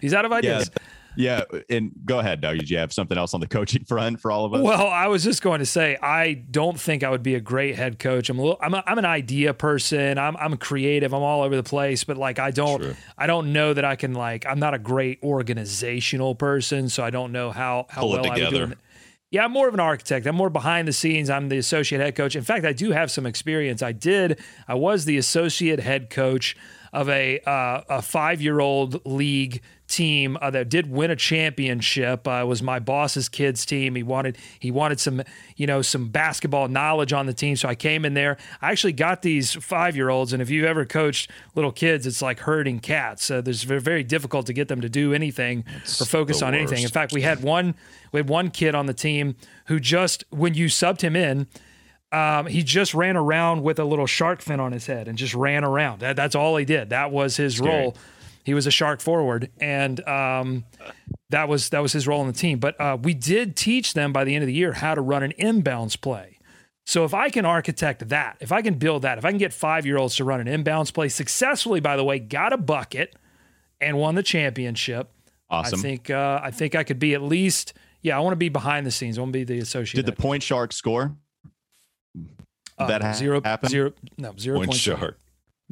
He's out of ideas. Yeah. Yeah, and go ahead, Doug. Did you have something else on the coaching front for all of us? Well, I was just going to say I don't think I would be a great head coach. I'm a little, I'm, a, I'm an idea person. I'm I'm creative. I'm all over the place, but like I don't True. I don't know that I can like I'm not a great organizational person, so I don't know how how Pull well I would do. Yeah, I'm more of an architect. I'm more behind the scenes. I'm the associate head coach. In fact, I do have some experience. I did. I was the associate head coach of a uh, a five year old league team uh, that did win a championship. Uh, was my boss's kids team. He wanted he wanted some you know some basketball knowledge on the team, so I came in there. I actually got these five year olds, and if you've ever coached little kids, it's like herding cats. Uh, there's very, very difficult to get them to do anything it's or focus on worst. anything. In fact, we had one we had one kid on the team who just when you subbed him in um, he just ran around with a little shark fin on his head and just ran around. That, that's all he did. That was his Scary. role. He was a shark forward, and um, that was that was his role in the team. But uh, we did teach them by the end of the year how to run an inbounds play. So if I can architect that, if I can build that, if I can get five year olds to run an inbounds play successfully, by the way, got a bucket and won the championship. Awesome. I think uh, I think I could be at least yeah. I want to be behind the scenes. I want to be the associate. Did the point shark score? Uh, that zero, happen? zero, no, zero point, point shark.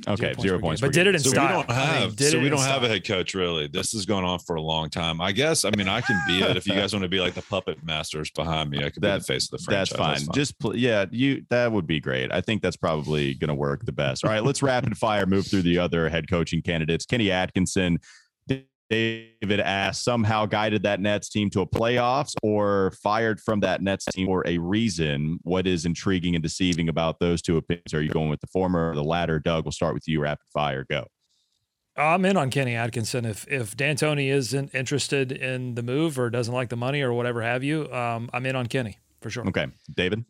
Okay, zero points. But did it in So we don't I mean, have so we don't have a head coach really. This has gone on for a long time. I guess. I mean, I can be it if you guys want to be like the puppet masters behind me. I could be That- the face of the franchise. That's fine. Just pl- yeah, you that would be great. I think that's probably going to work the best. All right, let's rapid fire move through the other head coaching candidates. Kenny Atkinson, David asked, somehow guided that Nets team to a playoffs or fired from that Nets team for a reason. What is intriguing and deceiving about those two opinions? Are you going with the former or the latter? Doug, we'll start with you. Rapid fire, go. I'm in on Kenny Atkinson. If if D'Antoni isn't interested in the move or doesn't like the money or whatever have you, um, I'm in on Kenny for sure. Okay, David.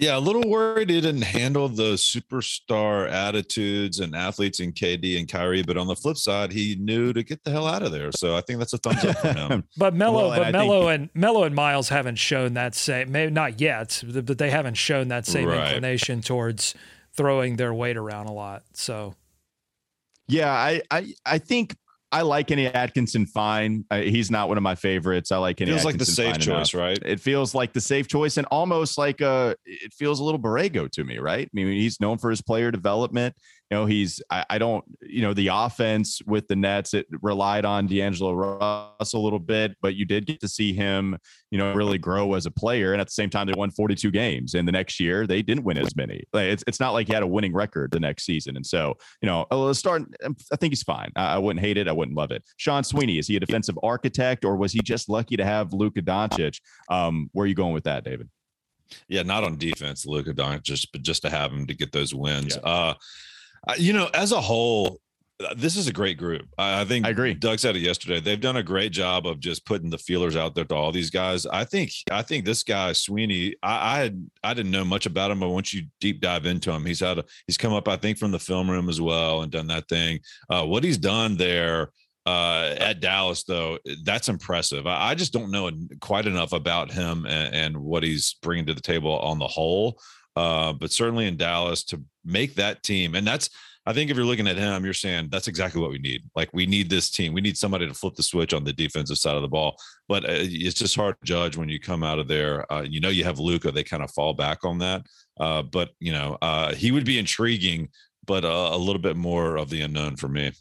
Yeah, a little worried he didn't handle the superstar attitudes and athletes in KD and Kyrie, but on the flip side, he knew to get the hell out of there. So I think that's a thumbs up for him. But Mello, Well, and I but think- Mello and Mello and Miles haven't shown that same, maybe not yet, but they haven't shown that same Right. inclination towards throwing their weight around a lot. So Yeah, I I I think I like Kenny Atkinson fine. Uh, he's not one of my favorites. I like Kenny Feels like the safe choice, enough. right? It feels like the safe choice and almost like a it feels a little Borrego to me, right? I mean, he's known for his player development. You know, he's I, I don't, you know, the offense with the Nets, it relied on D'Angelo Russell a little bit, but you did get to see him, you know, really grow as a player. And at the same time, they won 42 games. And the next year they didn't win as many. Like, it's it's not like he had a winning record the next season. And so, you know, let's start. I think he's fine. I, I wouldn't hate it. I wouldn't love it. Sean Sweeney, is he a defensive architect or was he just lucky to have Luka Doncic? Um, where are you going with that, David? Yeah, not on defense, Luka Doncic, but just to have him to get those wins. Uh, uh, you know, as a whole, uh, this is a great group. I, I think I agree. Doug said it yesterday. They've done a great job of just putting the feelers out there to all these guys. I think I think this guy Sweeney. I, I had I didn't know much about him, but once you deep dive into him, he's had a, he's come up I think from the film room as well and done that thing. Uh, what he's done there uh, at Dallas, though, that's impressive. I, I just don't know quite enough about him and, and what he's bringing to the table on the whole. Uh, but certainly in Dallas to make that team, and that's I think if you're looking at him, you're saying that's exactly what we need. Like we need this team. We need somebody to flip the switch on the defensive side of the ball. But uh, it's just hard to judge when you come out of there. Uh, you know, you have Luka. They kind of fall back on that. Uh, but you know, uh, he would be intriguing, but uh, a little bit more of the unknown for me.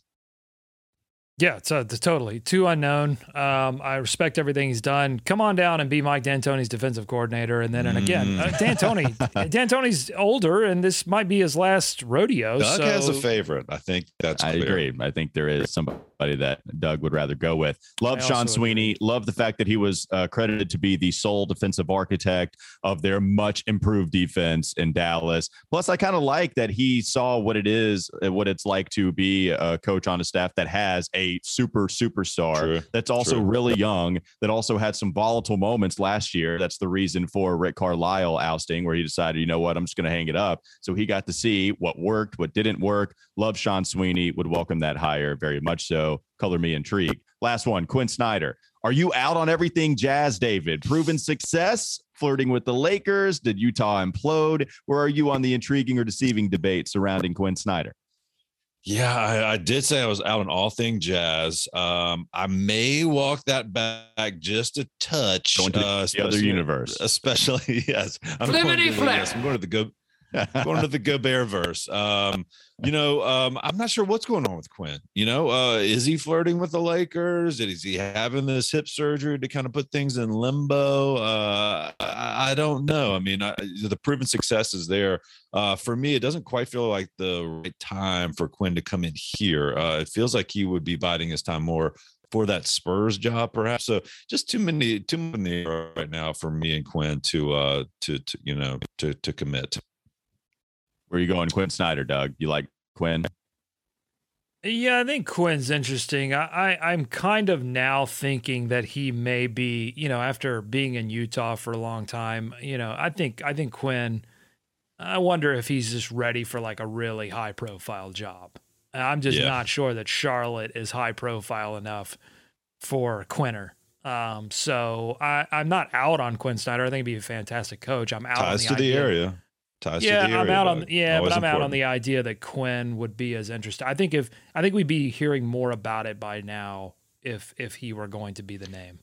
Yeah, it's, uh, it's totally too unknown. Um, I respect everything he's done. Come on down and be Mike D'Antoni's defensive coordinator, and then and again, uh, D'Antoni. D'Antoni's older, and this might be his last rodeo. Doug so has a favorite. I think that's. I clear. agree. I think there is somebody that Doug would rather go with. Love I Sean also Sweeney. Love the fact that he was uh, credited to be the sole defensive architect of their much improved defense in Dallas. Plus, I kind of like that he saw what it is, uh, what it's like to be a coach on a staff that has a super superstar True. that's also True. really young, that also had some volatile moments last year. That's the reason for Rick Carlisle ousting, where he decided, you know what, I'm just going to hang it up. So he got to see what worked, what didn't work. Love Sean Sweeney, would welcome that hire very much so. Color me intrigued. Last one, Quin Snyder. Are you out on everything Jazz David? Proven success, flirting with the Lakers? Did Utah implode? Where are you on the intriguing or deceiving debate surrounding Quin Snyder? Yeah, I, I did say I was out on all thing jazz. Um, I may walk that back just a touch. Going to the uh, other universe. especially yes. I'm going to, the- yes, I'm going to the go. Going to the Gobert verse. Um, you know, um, I'm not sure what's going on with Quin. You know, uh, is he flirting with the Lakers? Is he having this hip surgery to kind of put things in limbo? Uh, I, I don't know. I mean, I, the proven success is there. Uh, for me, it doesn't quite feel like the right time for Quin to come in here. Uh, it feels like he would be biding his time more for that Spurs job, perhaps. So just too many, too many right now for me and Quin to, uh, to, to you know, to to commit. Where are you going, Quin Snyder, Doug? You like Quin? Yeah, I think Quin's interesting. I, I I'm kind of now thinking that he may be, you know, after being in Utah for a long time, you know, I think I think Quin. I wonder if he's just ready for like a really high profile job. I'm just Yeah. not sure that Charlotte is high profile enough for Quinner. Um, so I, I'm not out on Quin Snyder. I think he'd be a fantastic coach. I'm out Ties on to the the area. Ties yeah, to the. I'm out on yeah, but I'm out on the idea that Quin would be as interested. I think if I think we'd be hearing more about it by now if if he were going to be the name.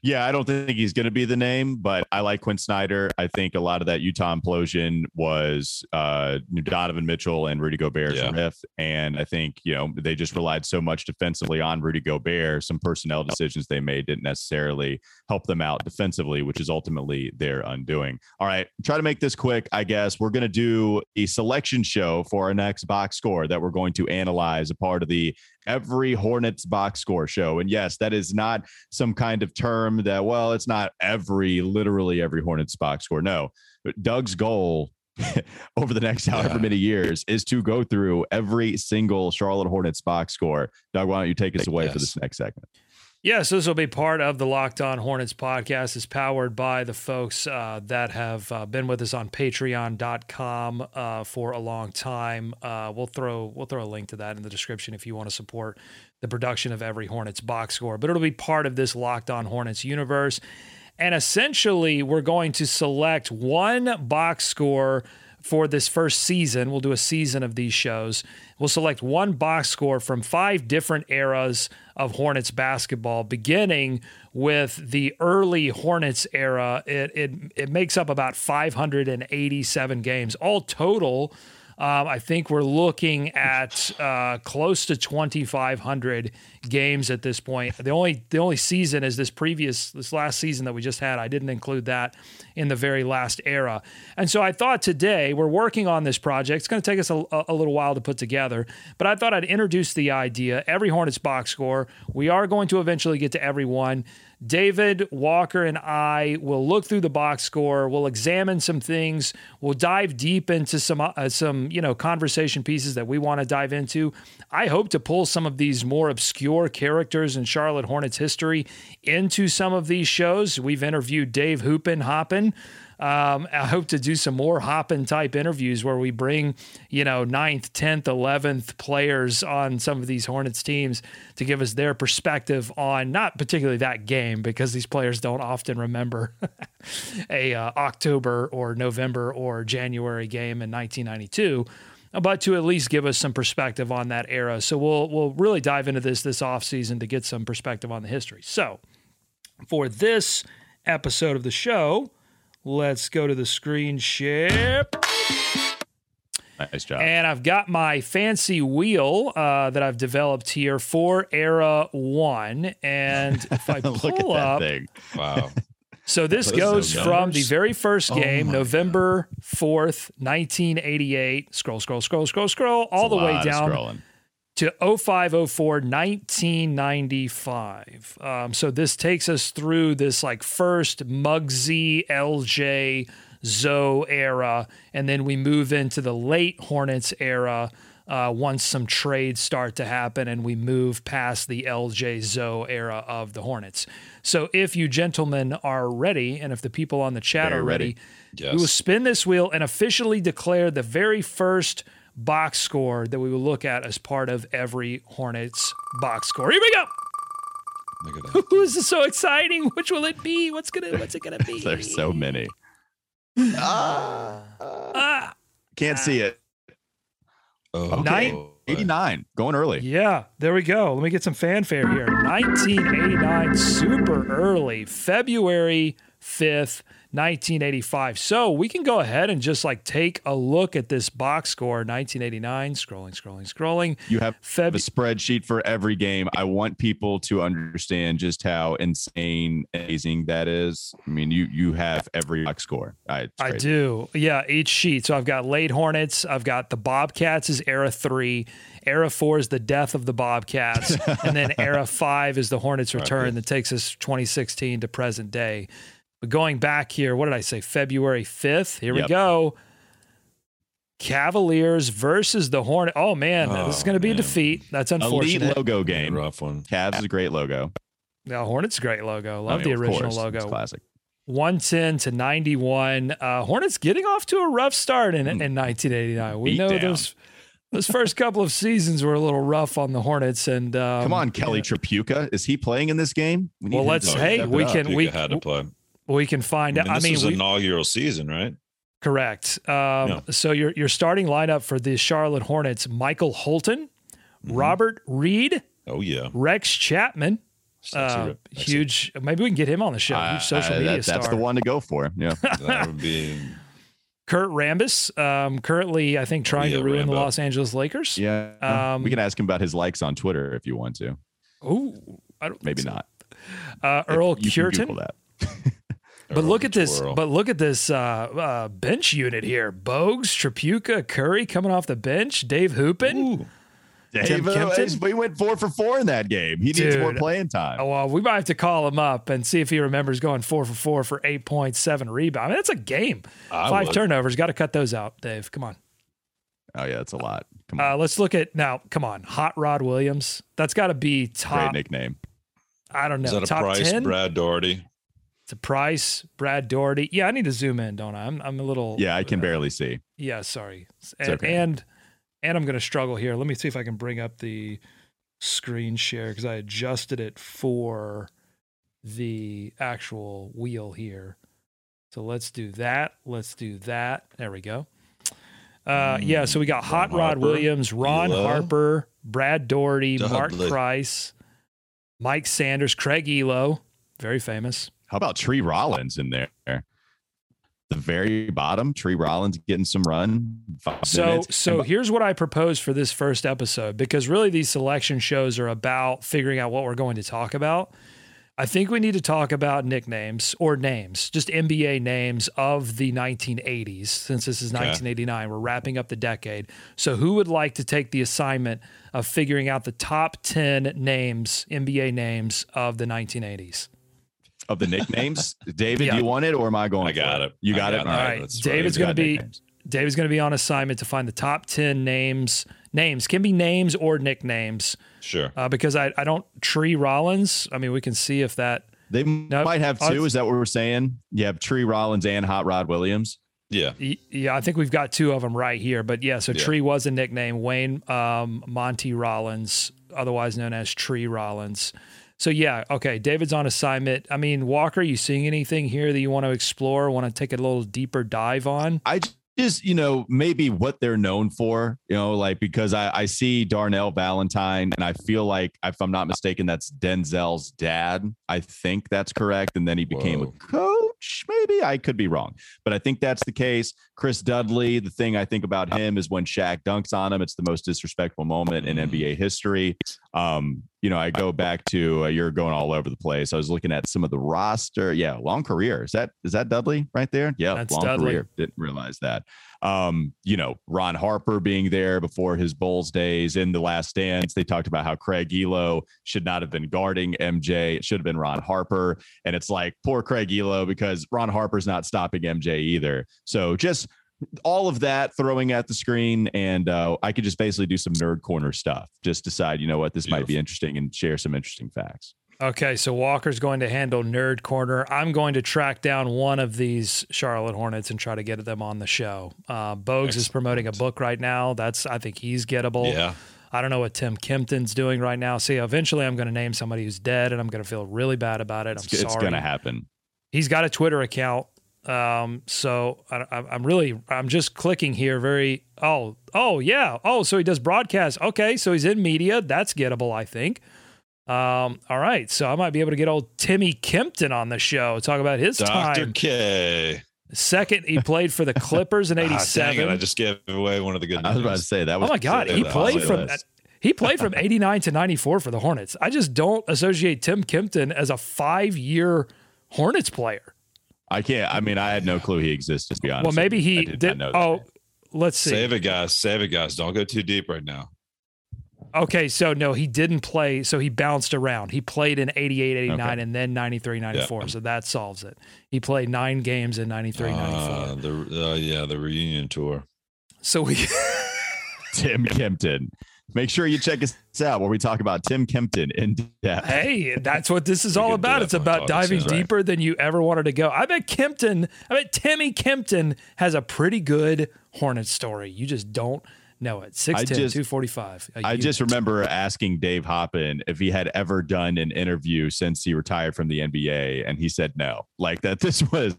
Yeah, I don't think he's going to be the name, but I like Quin Snyder. I think a lot of that Utah implosion was uh, Donovan Mitchell and Rudy Gobert's Yeah. riff, and I think you know they just relied so much defensively on Rudy Gobert. Some personnel decisions they made didn't necessarily help them out defensively, which is ultimately their undoing. All right, try to make this quick. I guess we're going to do a selection show for our next box score that we're going to analyze a part of the every Hornets box score show. And yes, that is not some kind of term that, well, it's not every, literally every Hornets box score. No, but Doug's goal over the next however Yeah. many years is to go through every single Charlotte Hornets box score. Doug, why don't you take us away for this next segment? Yes, this will be part of the Locked On Hornets podcast. It's powered by the folks uh, that have uh, been with us on patreon.com uh, for a long time. Uh, we'll throw we'll throw a link to that in the description if you want to support the production of every Hornets box score. But it'll be part of this Locked On Hornets universe. And essentially, we're going to select one box score for this first season. We'll do a season of these shows. We'll select one box score from five different eras of Hornets basketball, beginning with the early Hornets era. It it, it makes up about 587 games, all total. Um, I think we're looking at uh, close to 2,500 games at this point. The only the only season is this previous this last season that we just had. I didn't include that in the very last era, and so I thought today we're working on this project. It's going to take us a, a little while to put together, but I thought I'd introduce the idea. Every Hornets box score. We are going to eventually get to every one. David Walker and I will look through the box score. We'll examine some things. We'll dive deep into some uh, some you know conversation pieces that we want to dive into. I hope to pull some of these more obscure characters in Charlotte Hornets history into some of these shows. We've interviewed Dave Hoopin Hoppen. Um, I hope to do some more hopping type interviews where we bring, you know, ninth, 10th, 11th players on some of these Hornets teams to give us their perspective on not particularly that game because these players don't often remember a uh, October or November or January game in 1992 but to at least give us some perspective on that era. So we'll we'll really dive into this this offseason to get some perspective on the history. So for this episode of the show, let's go to the screen share. Nice job. And I've got my fancy wheel uh, that I've developed here for Era One. And if I pull up, thing. Wow. so this Those goes from the very first Oh game, my November 4th, 1988. Scroll, scroll, scroll, scroll, scroll, all the way down scrolling. To 0504 1995 um, so this takes us through this like first Muggsy LJ Zo era and then we move into the late Hornets era uh, once some trades start to happen and we move past the LJ Zo era of the Hornets so if you gentlemen are ready and if the people on the chat Very are ready, ready. Yes. we will spin this wheel and officially declare the very first box score that we will look at as part of every Hornets box score. Here we go. Look at that. Ooh, this is so exciting. Which will it be? What's gonna What's it gonna be? There's so many. Ah, ah, Can't see it. Oh, Nine- boy. 89, going early. yeah, there we go. Let me get some fanfare here. 1989, super early, February 5th, 1985. So we can go ahead and just like take a look at this box score. 1989, scrolling, scrolling, scrolling. You have Feb- a spreadsheet for every game. I want people to understand just how insane, amazing that is. I mean, you you have every box score. I, I do. Yeah, each sheet. So I've got late Hornets. I've got the Bobcats is era three. Era four is the death of the Bobcats. and then era five is the Hornets return that takes us 2016 to present day. But going back here, what did I say? February 5th. Here we go. Cavaliers versus the Hornet. Oh, man. this is Oh, going to be a defeat. That's unfortunate. Elite unfortunate. logo game. rough one. Cavs is a great logo. No, Hornets great logo. Love I mean, the original course, it's logo. classic. 110 to 91. Uh, Hornets getting off to a rough start in, in 1989. We Beat know down. those those first couple of seasons were a little rough on the Hornets. And um, Come on, Kelly Tripucka. Is he playing in this game? We need Well, let's- to hey, step it we up. can- we- had to play. We can find I out. mean, I this mean, was we, inaugural season, right? correct. Um, So your your starting lineup for the Charlotte Hornets: Michael Holton, Mm-hmm. Robert Reid, Oh yeah. Rex Chapman, Uh, huge. Maybe we can get him on the show. Uh, Huge social uh, media that- star. That's the one to go for. Yeah. that would be Kurt Rambis, um, currently I think trying yeah, to ruin Rambo. the Los Angeles Lakers. Yeah. Um, we can ask him about his likes on Twitter if you want to. Oh, I don't Maybe so. not. Uh, Earl You But look at this. Twirl. But look at this uh, uh, bench unit here: Bogues, Tripucka, Curry coming off the bench, Dave Hoppen. Tim Dave, uh, Kempton? we went four for four in that game. He needs more playing time. Oh, well, we might have to call him up and see if he remembers going four for four for eight point seven points, seven rebounds. I mean, that's a game. I Five would. turnovers. Got to cut those out, Dave. Come on. Oh yeah, that's a lot. Come on, Uh, let's look at now. Come on, Hot Rod Williams. That's got to be great top. nickname. I don't know. Is that a price, ten. Brad Daugherty? Price. Brad Daugherty. Yeah, I need to zoom in, don't I? I'm, I'm a little. Yeah, I can barely see. Yeah, sorry. And, okay. and and I'm going to struggle here. Let me see if I can bring up the screen share because I adjusted it for the actual wheel here. So let's do that. Let's do that. There we go. Uh, yeah, so we got Hot Ron Rod Harper, Williams, Ron Ehlo. Harper, Brad Daugherty, Mark. Price, Mike Sanders, Craig Ehlo, very famous. How about Tree Rollins in there? The very bottom, Tree Rollins getting some run. So minutes. so here's what I propose for this first episode because really these selection shows are about figuring out what we're going to talk about. I think we need to talk about nicknames or names, just NBA names of the 1980s since this is 1989. We're wrapping up the decade. So who would like to take the assignment of figuring out the top 10 names, NBA names of the 1980s? Of the nicknames, David, Yeah. you want it or am I going? I got for it. You got, got it. it. All All right. right, David's going to be Nicknames. David's going to be on assignment to find the top 10 names. Names can be names or nicknames Sure. uh, because I, I don't tree Rollins. I mean, we can see if that. They might have uh, two. Is that what we're saying? You have Tree Rollins and Hot Rod Williams. Yeah. Yeah, I think we've got two of them right here. But yeah, so Yeah. Tree was a nickname. Wayne um, Monty Rollins, otherwise known as Tree Rollins. So yeah, okay. David's on assignment. I mean, Walker, you seeing anything here that you want to explore? Want to take a little deeper dive on? I just, you know, maybe what they're known for, you know, like because I, I see Darnell Valentine and I feel like, if I'm not mistaken, that's Denzel's dad. I think that's correct. And then he became Whoa. a coach. Maybe I could be wrong, but I think that's the case. Chris Dudley, the thing I think about him is when Shaq dunks on him, it's the most disrespectful moment in Mm. NBA history. Um, you know, I go back to uh, you're going all over the place. I was looking at some of the roster. Yeah, long career. Is that is that Dudley right there? Yeah, That's long Dudley. career. Didn't realize that. Um, you know, Ron Harper being there before his Bulls days in the last dance. They talked about how Craig Ehlo should not have been guarding MJ. It should have been Ron Harper. And it's like poor Craig Ehlo because Ron Harper's not stopping MJ either. So just all of that throwing at the screen and uh, i could just basically do some nerd corner stuff just decide you know what this might be interesting and share some interesting facts Okay, so Walker's going to handle Nerd Corner. I'm going to track down one of these Charlotte Hornets and try to get them on the show. Uh, Bogues is promoting a book right now. That's I think he's gettable. Yeah. I don't know what Tim Kempton's doing right now. See, eventually I'm going to name somebody who's dead, and I'm going to feel really bad about it. I'm it's, it's gonna happen He's got a Twitter account. Um, so I, I- I'm really, I'm just clicking here. Very, oh, oh yeah, oh, so he does broadcast. Okay, so he's in media. That's gettable, I think. Um, all right, so I might be able to get old Timmy Kempton on the show. Talk about his Dr. time. K. Second, he played for the Clippers in Ah, '87. dang it, I just gave away one of the good i was about to say that oh was my God, he played from that. he played from '89 to '94 for the Hornets. I just don't associate Tim Kempton as a five-year Hornets player. i can't i mean i had no clue he existed to be honest Well, maybe with you. I he did, did. not know that. oh, let's see. Save it, guys. Save it, guys. Don't go too deep right now. Okay, so no, he didn't play. So he bounced around. He played in 88, 89, Okay. and then 93, 94. So that solves it. He played nine games in 93, 94. Uh, the uh, yeah, the reunion tour. So we, tim kempton make sure you check us out where we talk about tim kempton in depth hey, that's what this is all about. It's about diving right. deeper than you ever wanted to go. I bet Kempton, I bet Timmy Kempton has a pretty good Hornet story. You just don't know it. 6'10, just- 245. a I just remember asking Dave Hoppen if he had ever done an interview since he retired from the NBA, and he said no. Like that, this was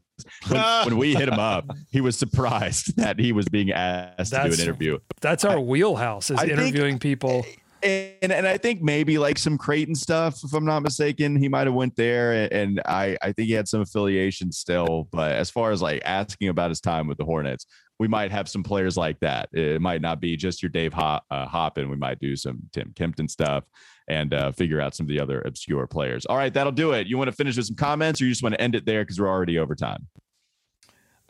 when, when we hit him up. He was surprised that he was being asked to do an interview. That's our wheelhouse is I think- interviewing people. and and I think maybe like some Creighton stuff, if I'm not mistaken, he might have went there, and, and I I think he had some affiliation still. But as far as like asking about his time with the Hornets, we might have some players like that. It might not be just your Dave Hop, uh, Hoppen. We might do some Tim Kempton stuff and uh, figure out some of the other obscure players. All right, that'll do it. You want to finish with some comments, or you just want to end it there because we're already over time?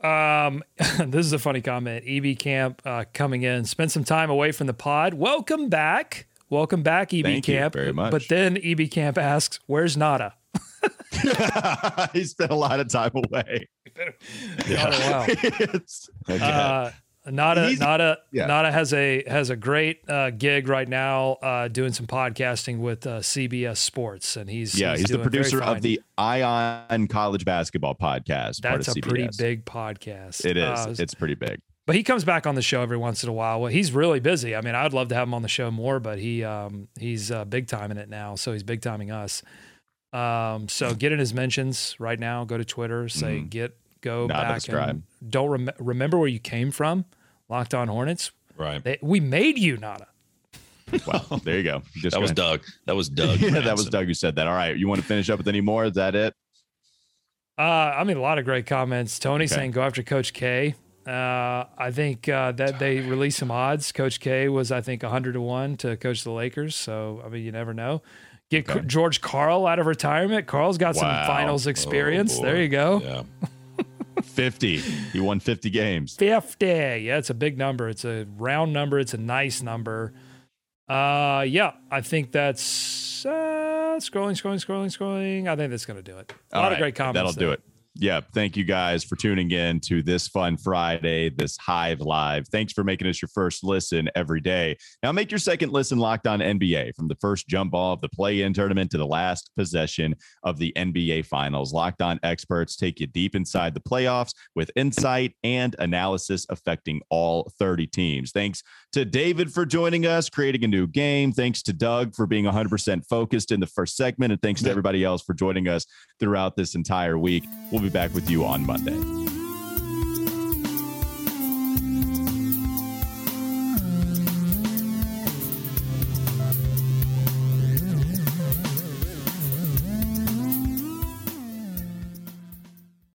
Um, this is a funny comment. EB Camp uh, coming in, spend some time away from the pod. Welcome back. Welcome back, EB Thank you Camp. very much. But then EB Camp asks, "Where's Nada?" he spent a lot of time away. Yeah. wow. It's- Uh, Nada, He's- Nada, yeah. Nada has a has a great uh, gig right now, uh, doing some podcasting with uh, CBS Sports, and he's yeah, he's, the producer of the Eye on College Basketball Podcast. part That's of a pretty big podcast. It is. Uh, it's pretty big. but he comes back on the show every once in a while. Well, he's really busy. I mean, I'd love to have him on the show more, but he um, he's uh, big timing it now, so he's big timing us. Um, so get in his mentions right now. Go to Twitter, say get go Nada back and don't rem- remember where you came from. Locked on Hornets. Right. They, we made you, Nada. Well, there you go. Just That was gonna- Doug. That was Doug. yeah, that was Doug who said that. All right, you want to finish up with any more? Is that it? Uh, I mean, a lot of great comments. Tony Okay. saying go after Coach K. Uh, I think uh, that they released some odds. Coach K was, I think, 100 to 1 to coach the Lakers. So, I mean, you never know. Get Okay. George Karl out of retirement. Karl's got some finals experience. Oh, there you go. Yeah. 50. He won 50 games. 50. Yeah, it's a big number. It's a round number. It's a nice number. Uh, yeah, I think that's uh, scrolling, scrolling, scrolling, scrolling. I think that's going to do it. A All lot of great comments. That'll do it. Yeah. Thank you guys for tuning in to this fun Friday, this Hive Live. Thanks for making us your first listen every day. Now make your second listen locked on NBA from the first jump ball of the play in tournament to the last possession of the NBA finals. Locked on experts take you deep inside the playoffs with insight and analysis affecting all 30 teams. Thanks to David for joining us, creating a new game. Thanks to Doug for being 100% focused in the first segment. And thanks to everybody else for joining us throughout this entire week. We'll be back with you on Monday.